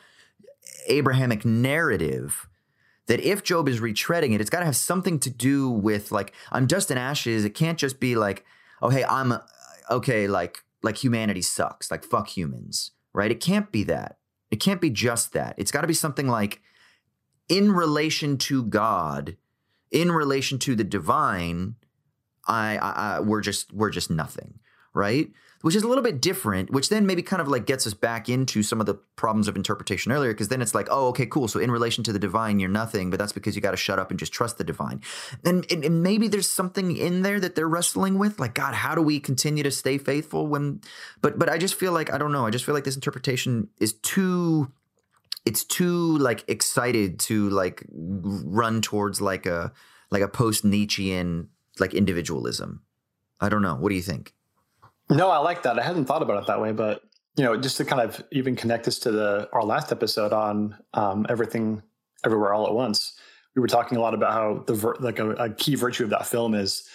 Abrahamic narrative that if Job is retreading it, it's got to have something to do with like I'm dust and ashes. It can't just be like, oh hey, I'm uh, okay, like like humanity sucks, like fuck humans, right? It can't be that. It can't be just that. It's got to be something like in relation to God, in relation to the divine. I, I, I we're just we're just nothing, right? which is a little bit different, which then maybe kind of like gets us back into some of the problems of interpretation earlier, because then it's like, oh, okay, cool. So in relation to the divine, you're nothing, but that's because you got to shut up and just trust the divine. And, and, and maybe there's something in there that they're wrestling with, like, God, how do we continue to stay faithful when? But but I just feel like I don't know. I just feel like this interpretation is too it's too like excited to like run towards like a like a post Nietzschean like individualism. I don't know. What do you think? No, I like that. I hadn't thought about it that way, but you know, just to kind of even connect this to the our last episode on um, everything, everywhere, all at once. We were talking a lot about how the like a, a key virtue of that film is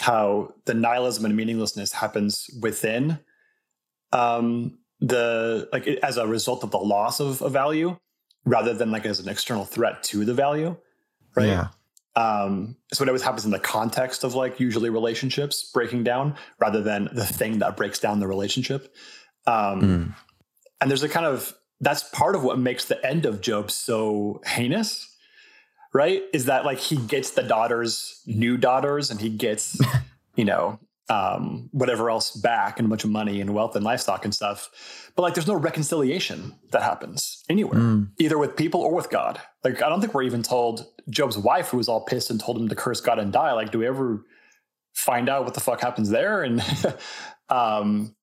how the nihilism and meaninglessness happens within um, the like as a result of the loss of a value rather than like as an external threat to the value right yeah um so it always happens in the context of like usually relationships breaking down rather than the thing that breaks down the relationship um mm. and there's a kind of that's part of what makes the end of job so heinous right is that like he gets the daughters new daughters and he gets you know um, whatever else back and a bunch of money and wealth and livestock and stuff. But like, there's no reconciliation that happens anywhere, mm. either with people or with God. Like, I don't think we're even told Job's wife, who was all pissed and told him to curse God and die. Like, do we ever find out what the fuck happens there? And um,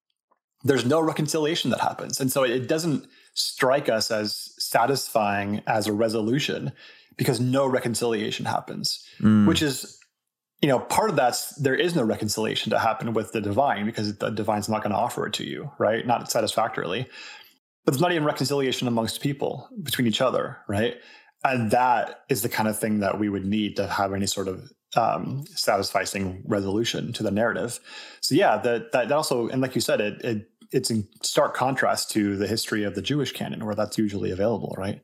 there's no reconciliation that happens. And so it doesn't strike us as satisfying as a resolution because no reconciliation happens, mm. which is you know, part of that's there is no reconciliation to happen with the divine because the divine's not going to offer it to you, right? Not satisfactorily. But there's not even reconciliation amongst people between each other, right? And that is the kind of thing that we would need to have any sort of um, satisfying resolution to the narrative. So yeah, that that also, and like you said, it, it it's in stark contrast to the history of the Jewish canon, where that's usually available, right?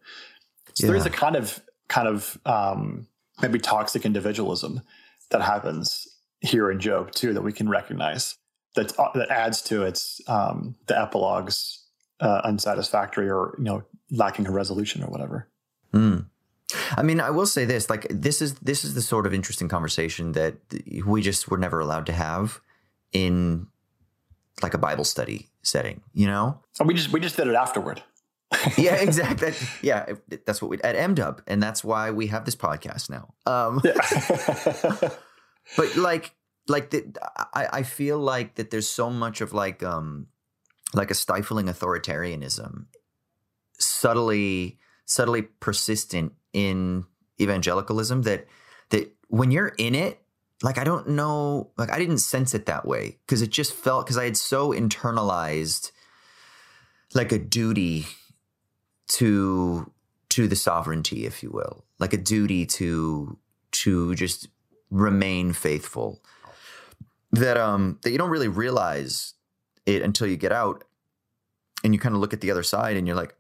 So yeah. there is a kind of kind of um, maybe toxic individualism that happens here in Job too that we can recognize that uh, that adds to its um, the epilogue's uh, unsatisfactory or you know lacking a resolution or whatever. Mm. I mean, I will say this: like this is this is the sort of interesting conversation that we just were never allowed to have in like a Bible study setting. You know, we just we just did it afterward. yeah, exactly. Yeah, that's what we at MDub, and that's why we have this podcast now. Um, yeah. but like, like the, I, I feel like that there's so much of like, um, like a stifling authoritarianism, subtly, subtly persistent in evangelicalism that that when you're in it, like I don't know, like I didn't sense it that way because it just felt because I had so internalized like a duty to to the sovereignty, if you will, like a duty to to just remain faithful. That um that you don't really realize it until you get out and you kind of look at the other side and you're like,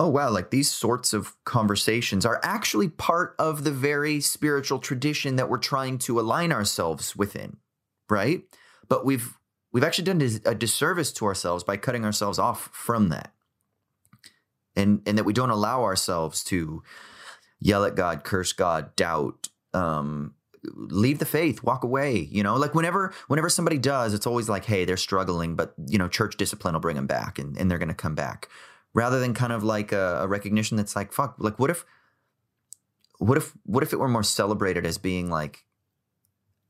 oh wow, like these sorts of conversations are actually part of the very spiritual tradition that we're trying to align ourselves within, right? But we've we've actually done a disservice to ourselves by cutting ourselves off from that and and that we don't allow ourselves to yell at God, curse God, doubt, um, leave the faith, walk away. You know, like whenever whenever somebody does, it's always like, hey, they're struggling, but you know, church discipline will bring them back, and and they're going to come back, rather than kind of like a, a recognition that's like, fuck, like what if, what if, what if it were more celebrated as being like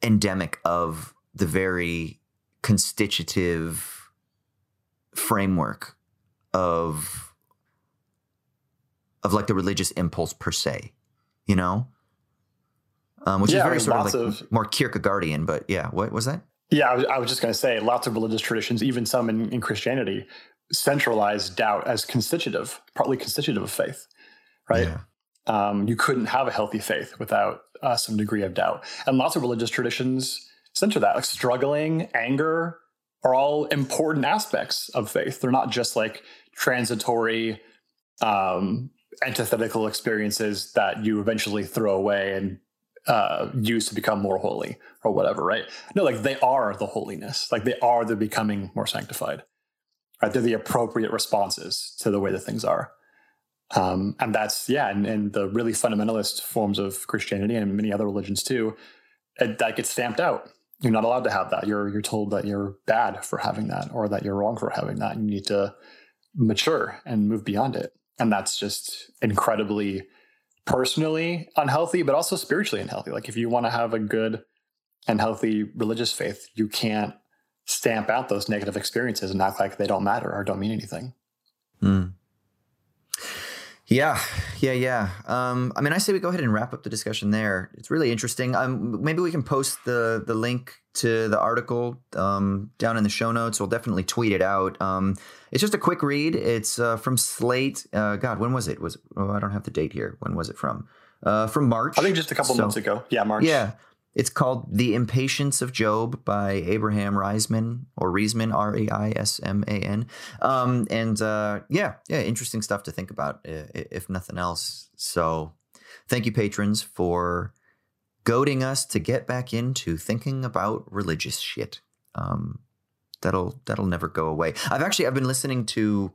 endemic of the very constitutive framework of of like the religious impulse per se, you know? Um, which yeah, is very I mean, sort of like of, more Kierkegaardian, but yeah, what was that? Yeah, I was, I was just going to say lots of religious traditions, even some in, in Christianity, centralize doubt as constitutive, partly constitutive of faith, right? Yeah. Um, you couldn't have a healthy faith without uh, some degree of doubt. And lots of religious traditions center that, like struggling, anger, are all important aspects of faith. They're not just like transitory, um, antithetical experiences that you eventually throw away and uh, use to become more holy or whatever, right? No, like they are the holiness, like they are the becoming more sanctified, right? They're the appropriate responses to the way that things are. Um, and that's, yeah, and, and the really fundamentalist forms of Christianity and many other religions too, it, that gets stamped out you're not allowed to have that. You're you're told that you're bad for having that or that you're wrong for having that. You need to mature and move beyond it. And that's just incredibly personally unhealthy, but also spiritually unhealthy. Like if you want to have a good and healthy religious faith, you can't stamp out those negative experiences and act like they don't matter or don't mean anything. Mm. Yeah, yeah, yeah. Um, I mean, I say we go ahead and wrap up the discussion there. It's really interesting. Um, maybe we can post the the link to the article um, down in the show notes. We'll definitely tweet it out. Um, it's just a quick read. It's uh, from Slate. Uh, God, when was it? Was oh, I don't have the date here. When was it from? Uh, from March. I think just a couple so, months ago. Yeah, March. Yeah. It's called The Impatience of Job by Abraham Reisman or Reisman, R E I S M A N. Um, and uh, yeah, yeah, interesting stuff to think about, if nothing else. So thank you, patrons, for goading us to get back into thinking about religious shit. Um, that'll that'll never go away. I've actually I've been listening to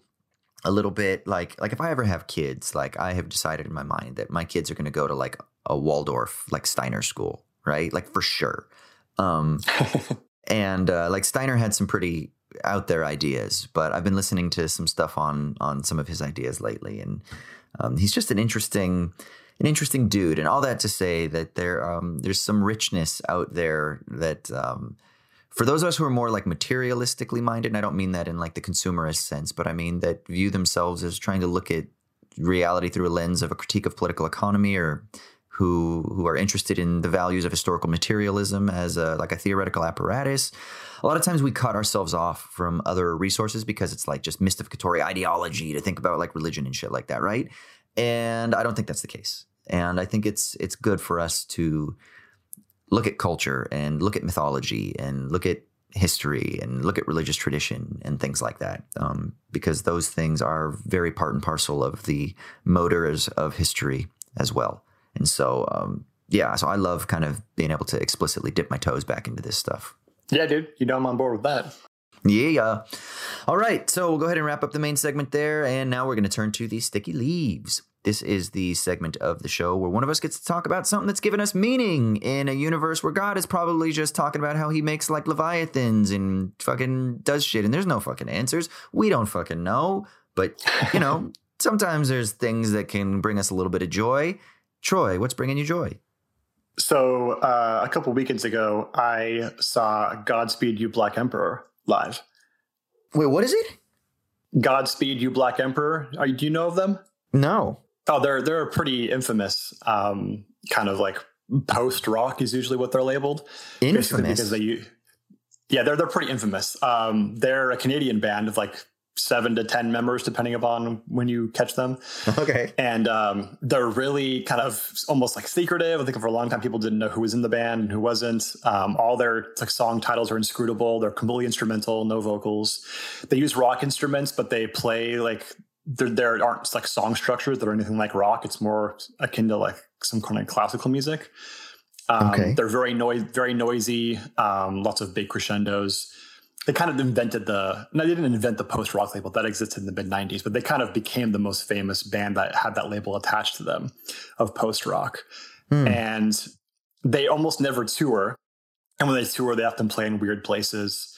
a little bit like like if I ever have kids, like I have decided in my mind that my kids are going to go to like a Waldorf like Steiner school right? Like for sure. Um, and uh, like Steiner had some pretty out there ideas, but I've been listening to some stuff on on some of his ideas lately, and um, he's just an interesting an interesting dude. And all that to say that there um, there's some richness out there that. Um, for those of us who are more like materialistically minded, and I don't mean that in like the consumerist sense, but I mean that view themselves as trying to look at reality through a lens of a critique of political economy or who who are interested in the values of historical materialism as a like a theoretical apparatus. A lot of times we cut ourselves off from other resources because it's like just mystificatory ideology to think about like religion and shit like that, right? And I don't think that's the case. And I think it's it's good for us to look at culture and look at mythology and look at history and look at religious tradition and things like that, um, because those things are very part and parcel of the motors of history as well. And so, um, yeah, so I love kind of being able to explicitly dip my toes back into this stuff. Yeah, dude, you know I'm on board with that. Yeah. All right, so we'll go ahead and wrap up the main segment there, and now we're going to turn to the sticky leaves. This is the segment of the show where one of us gets to talk about something that's given us meaning in a universe where God is probably just talking about how he makes like leviathans and fucking does shit, and there's no fucking answers. We don't fucking know, but you know, sometimes there's things that can bring us a little bit of joy Troy, what's bringing you joy? So uh, a couple weekends ago, I saw Godspeed You Black Emperor live. Wait, what is it? Godspeed You Black Emperor. Are, do you know of them? No. Oh, they're they're a pretty infamous. Um, kind of like post rock is usually what they're labeled. Infamous because they, yeah, they're they're pretty infamous. Um, they're a Canadian band of like seven to ten members depending upon when you catch them. Okay. And um, they're really kind of almost like secretive. I think for a long time people didn't know who was in the band and who wasn't. Um, all their like song titles are inscrutable. They're completely instrumental no vocals. They use rock instruments but they play like there, there aren't like song structures that are anything like rock. It's more akin to like some kind of classical music. Um, okay. they're very noisy very noisy um, lots of big crescendos they kind of invented the no, they didn't invent the post rock label that existed in the mid 90s but they kind of became the most famous band that had that label attached to them of post rock hmm. and they almost never tour and when they tour they often play in weird places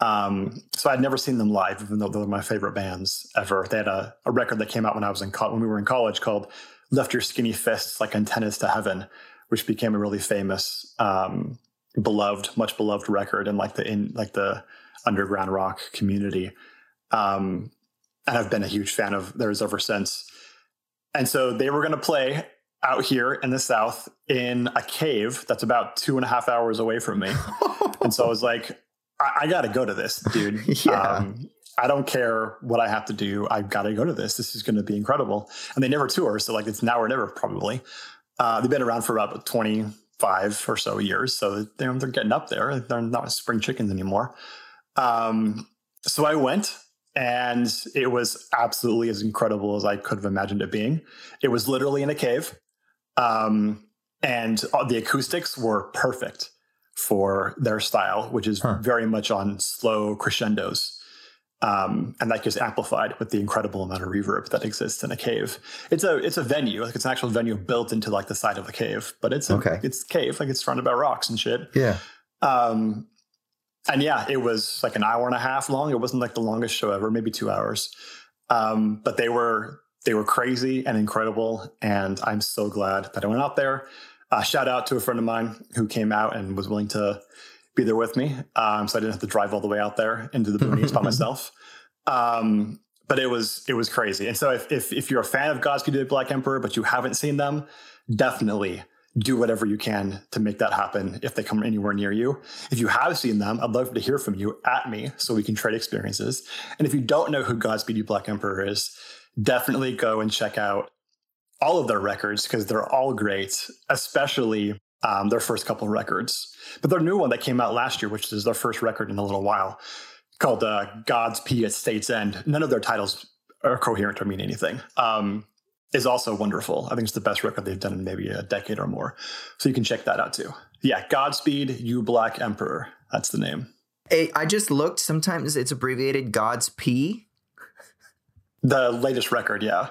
um, so I'd never seen them live, even though they're my favorite bands ever. They had a, a record that came out when I was in co- when we were in college called "Lift Your Skinny Fists Like Antennas to Heaven," which became a really famous, um, beloved, much beloved record in like the in like the underground rock community. Um, and I've been a huge fan of theirs ever since. And so they were going to play out here in the South in a cave that's about two and a half hours away from me. and so I was like, I, I got to go to this, dude. yeah. Um, I don't care what I have to do. I've got to go to this. This is going to be incredible. And they never tour. So, like, it's now or never, probably. Uh, they've been around for about 25 or so years. So they're, they're getting up there. They're not spring chickens anymore. Um, so I went and it was absolutely as incredible as I could have imagined it being. It was literally in a cave. Um, and the acoustics were perfect for their style, which is huh. very much on slow crescendos. Um, and that gets amplified with the incredible amount of reverb that exists in a cave. It's a it's a venue, like it's an actual venue built into like the side of the cave, but it's a, okay. it's cave, like it's surrounded by rocks and shit. Yeah. Um, and yeah, it was like an hour and a half long. It wasn't like the longest show ever, maybe two hours. Um, but they were they were crazy and incredible, and I'm so glad that I went out there. Uh, shout out to a friend of mine who came out and was willing to be there with me, um, so I didn't have to drive all the way out there into the boonies by myself. Um, but it was it was crazy. And so if, if if you're a fan of Godspeed the Black Emperor, but you haven't seen them, definitely do whatever you can to make that happen if they come anywhere near you. If you have seen them, I'd love to hear from you at me so we can trade experiences. And if you don't know who Godspeed You Black Emperor is, definitely go and check out all of their records because they're all great, especially um, their first couple records. But their new one that came out last year, which is their first record in a little while, called uh, God's Pee at State's End. None of their titles are coherent or mean anything. Um, is also wonderful. I think it's the best record they've done in maybe a decade or more. So you can check that out too. Yeah, Godspeed, You Black Emperor. That's the name. Hey, I just looked. Sometimes it's abbreviated God's P. The latest record, yeah.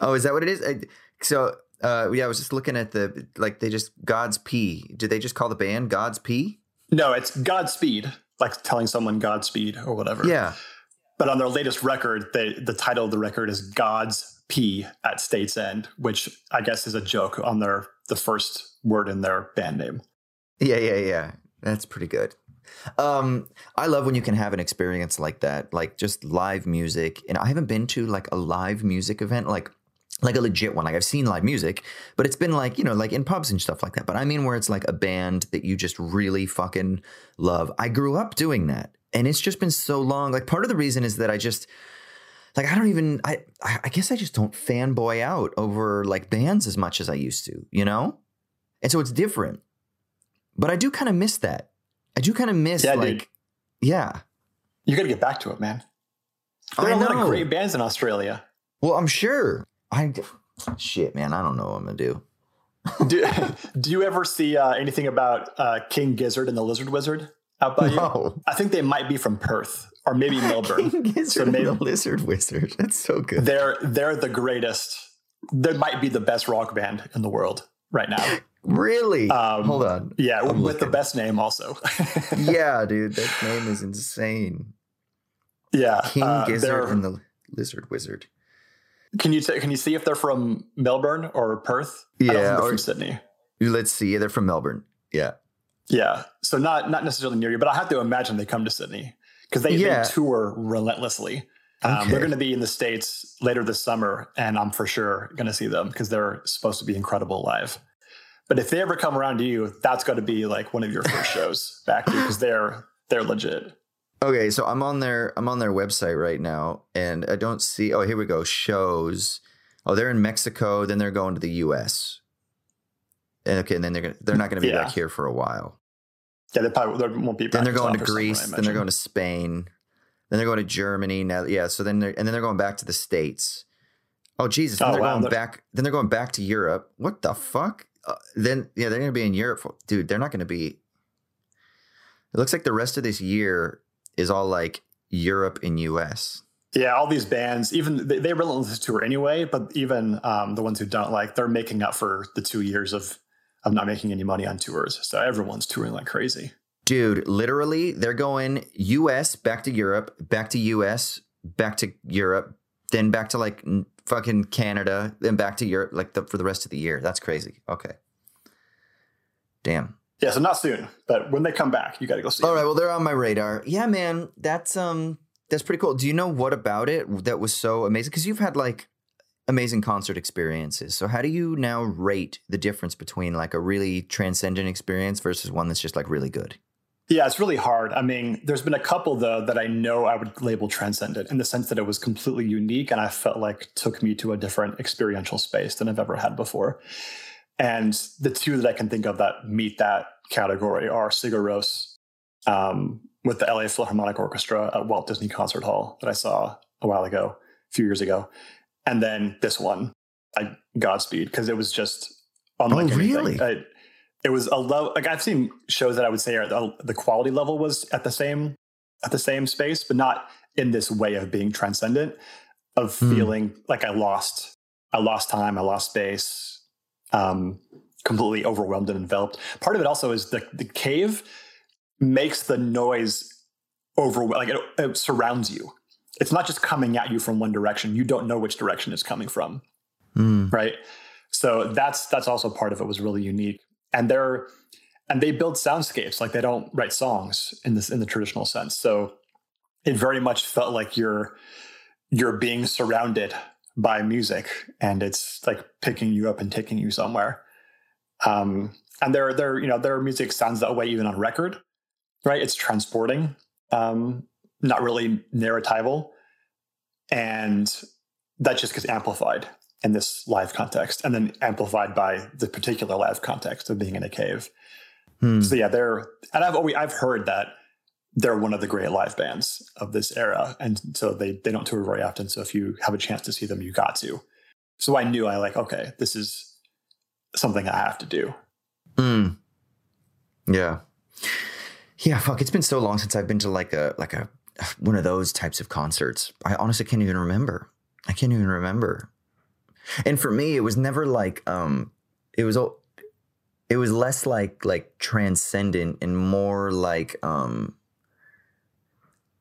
Oh, is that what it is? I, so, uh, yeah, I was just looking at the like they just God's P. Did they just call the band God's P? No, it's Godspeed, like telling someone Godspeed or whatever. Yeah. But on their latest record, they, the title of the record is God's Pee at State's End, which I guess is a joke on their the first word in their band name. Yeah, yeah, yeah. That's pretty good. Um, I love when you can have an experience like that, like just live music. And I haven't been to like a live music event, like like a legit one. Like I've seen live music, but it's been like, you know, like in pubs and stuff like that. But I mean where it's like a band that you just really fucking love. I grew up doing that. And it's just been so long. Like part of the reason is that I just like I don't even I I guess I just don't fanboy out over like bands as much as I used to, you know? And so it's different. But I do kind of miss that. I do kind of miss yeah, like dude. yeah. You got to get back to it, man. There are a lot of great bands in Australia. Well, I'm sure. I shit, man. I don't know what I'm gonna do. do, do you ever see uh, anything about uh, King Gizzard and the Lizard Wizard out by no. you? I think they might be from Perth or maybe Melbourne. King Gizzard so maybe, and the Lizard Wizard. That's so good. They're they're the greatest. They might be the best rock band in the world right now. Really? Um, Hold on. Yeah, I'm with looking. the best name also. yeah, dude, that name is insane. Yeah, King uh, Gizzard and the Lizard Wizard. Can you t- can you see if they're from Melbourne or Perth? Yeah, or from Sydney. Let's see. They're from Melbourne. Yeah. Yeah. So not not necessarily near you, but I have to imagine they come to Sydney because they, yeah. they, tour relentlessly. Um, okay. They're going to be in the states later this summer, and I'm for sure going to see them because they're supposed to be incredible live. But if they ever come around to you, that's going to be like one of your first shows back because they're they're legit. Okay, so I'm on their I'm on their website right now, and I don't see. Oh, here we go. Shows. Oh, they're in Mexico. Then they're going to the U.S. And okay, and then they're gonna, they're not going to be yeah. back here for a while. Yeah, they probably they won't be. then they're going to Greece. then they're going to Spain. Then they're going to Germany. Now, yeah. So then they're and then they're going back to the states. Oh Jesus! Then oh, they're wow. going back. Then they're going back to Europe. What the fuck? Uh, then yeah, they're going to be in Europe. For, dude, they're not going to be. It looks like the rest of this year is all like Europe and US. Yeah, all these bands, even they, they relentless tour anyway, but even um, the ones who don't like, they're making up for the two years of of not making any money on tours. So everyone's touring like crazy. Dude, literally, they're going US back to Europe, back to US, back to Europe, then back to like fucking Canada, then back to Europe, like the, for the rest of the year. That's crazy. Okay. Damn. Yeah, so not soon, but when they come back, you got to go see. All them. right, well, they're on my radar. Yeah, man, that's um, that's pretty cool. Do you know what about it that was so amazing? Because you've had like amazing concert experiences. So how do you now rate the difference between like a really transcendent experience versus one that's just like really good? Yeah, it's really hard. I mean, there's been a couple though that I know I would label transcendent in the sense that it was completely unique and I felt like took me to a different experiential space than I've ever had before. And the two that I can think of that meet that category are Sigur Rós um, with the LA Philharmonic Orchestra at Walt Disney Concert Hall that I saw a while ago, a few years ago. And then this one, I Godspeed, because it was just unlike oh, anything. Really? I, it was a low, like I've seen shows that I would say are the, the quality level was at the same at the same space, but not in this way of being transcendent, of mm. feeling like I lost, I lost time, I lost space, um, completely overwhelmed and enveloped. Part of it also is the the cave makes the noise over like it, it surrounds you. It's not just coming at you from one direction. You don't know which direction it's coming from. Mm. Right. So that's that's also part of it was really unique. And they're and they build soundscapes like they don't write songs in this in the traditional sense. So it very much felt like you're you're being surrounded by music and it's like picking you up and taking you somewhere. Um, and their their you know their music sounds that way even on record, right? It's transporting, um, not really narratival, and that just gets amplified in this live context, and then amplified by the particular live context of being in a cave. Hmm. So yeah, they're and I've always I've heard that they're one of the great live bands of this era, and so they they don't tour very often. So if you have a chance to see them, you got to. So I knew I like okay, this is something I have to do. Mm. Yeah. Yeah, fuck, it's been so long since I've been to like a like a one of those types of concerts. I honestly can't even remember. I can't even remember. And for me, it was never like um it was all it was less like like transcendent and more like um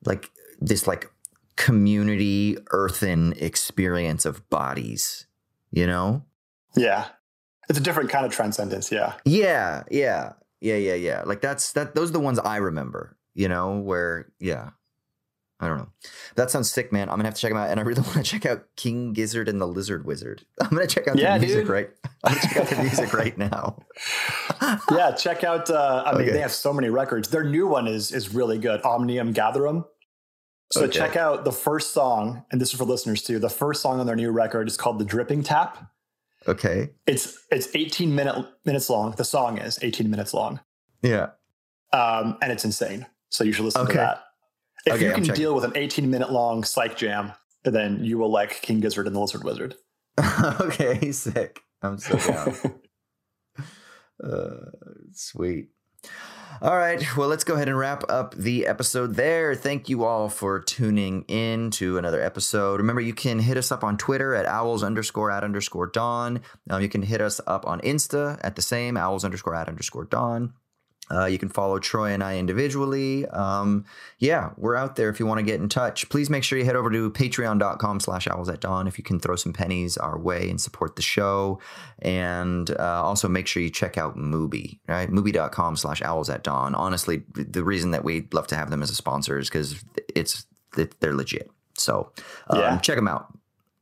like this like community earthen experience of bodies, you know? Yeah. It's a different kind of transcendence, yeah. Yeah, yeah, yeah, yeah, yeah. Like that's that. Those are the ones I remember. You know, where yeah, I don't know. That sounds sick, man. I'm gonna have to check them out, and I really want to check out King Gizzard and the Lizard Wizard. I'm gonna check out Yeah, the music dude. right. I'm gonna check out the music right now. Yeah, check out uh I mean they have so many records. Their new one is is really good. Omnium Gatherum. So Okay. check out the first song, and this is for listeners too. The first song on their new record is called The Dripping Tap. Okay. It's it's 18 minute minutes long. The song is 18 minutes long. Yeah. Um, and it's insane. So you should listen Okay. to that. If Okay, you can deal with an 18 minute long psych jam, then you will like King Gizzard and the Lizard Wizard. okay. he's Sick. I'm so down. Uh, sweet. All right. Well, let's go ahead and wrap up the episode there. Thank you all for tuning in to another episode. Remember, you can hit us up on Twitter at owls underscore at underscore dawn. Um, you can hit us up on Insta at the same owls underscore at underscore dawn. Uh, you can follow Troy and I individually. Um, yeah, we're out there if you want to get in touch. Please make sure you head over to patreon.com slash owls at dawn if you can throw some pennies our way and support the show. And uh, also make sure you check out Mubi, right? Mubi.com slash owls at dawn. Honestly, the reason that we love to have them as a sponsor is because it's they're legit. So um, Yeah. check them out.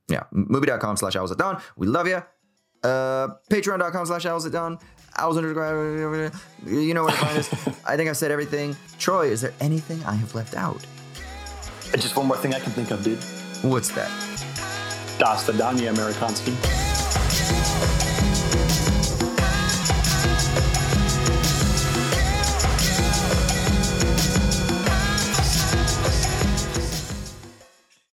Yeah, Mubi.com slash owls at dawn. We love you. Uh, Patreon.com slash owls at dawn. Owls underground. You know where to find us. I think I've said everything. Troy, is there anything I have left out? Just one more thing I can think of, dude. What's that? Das Vidania Amerikanski.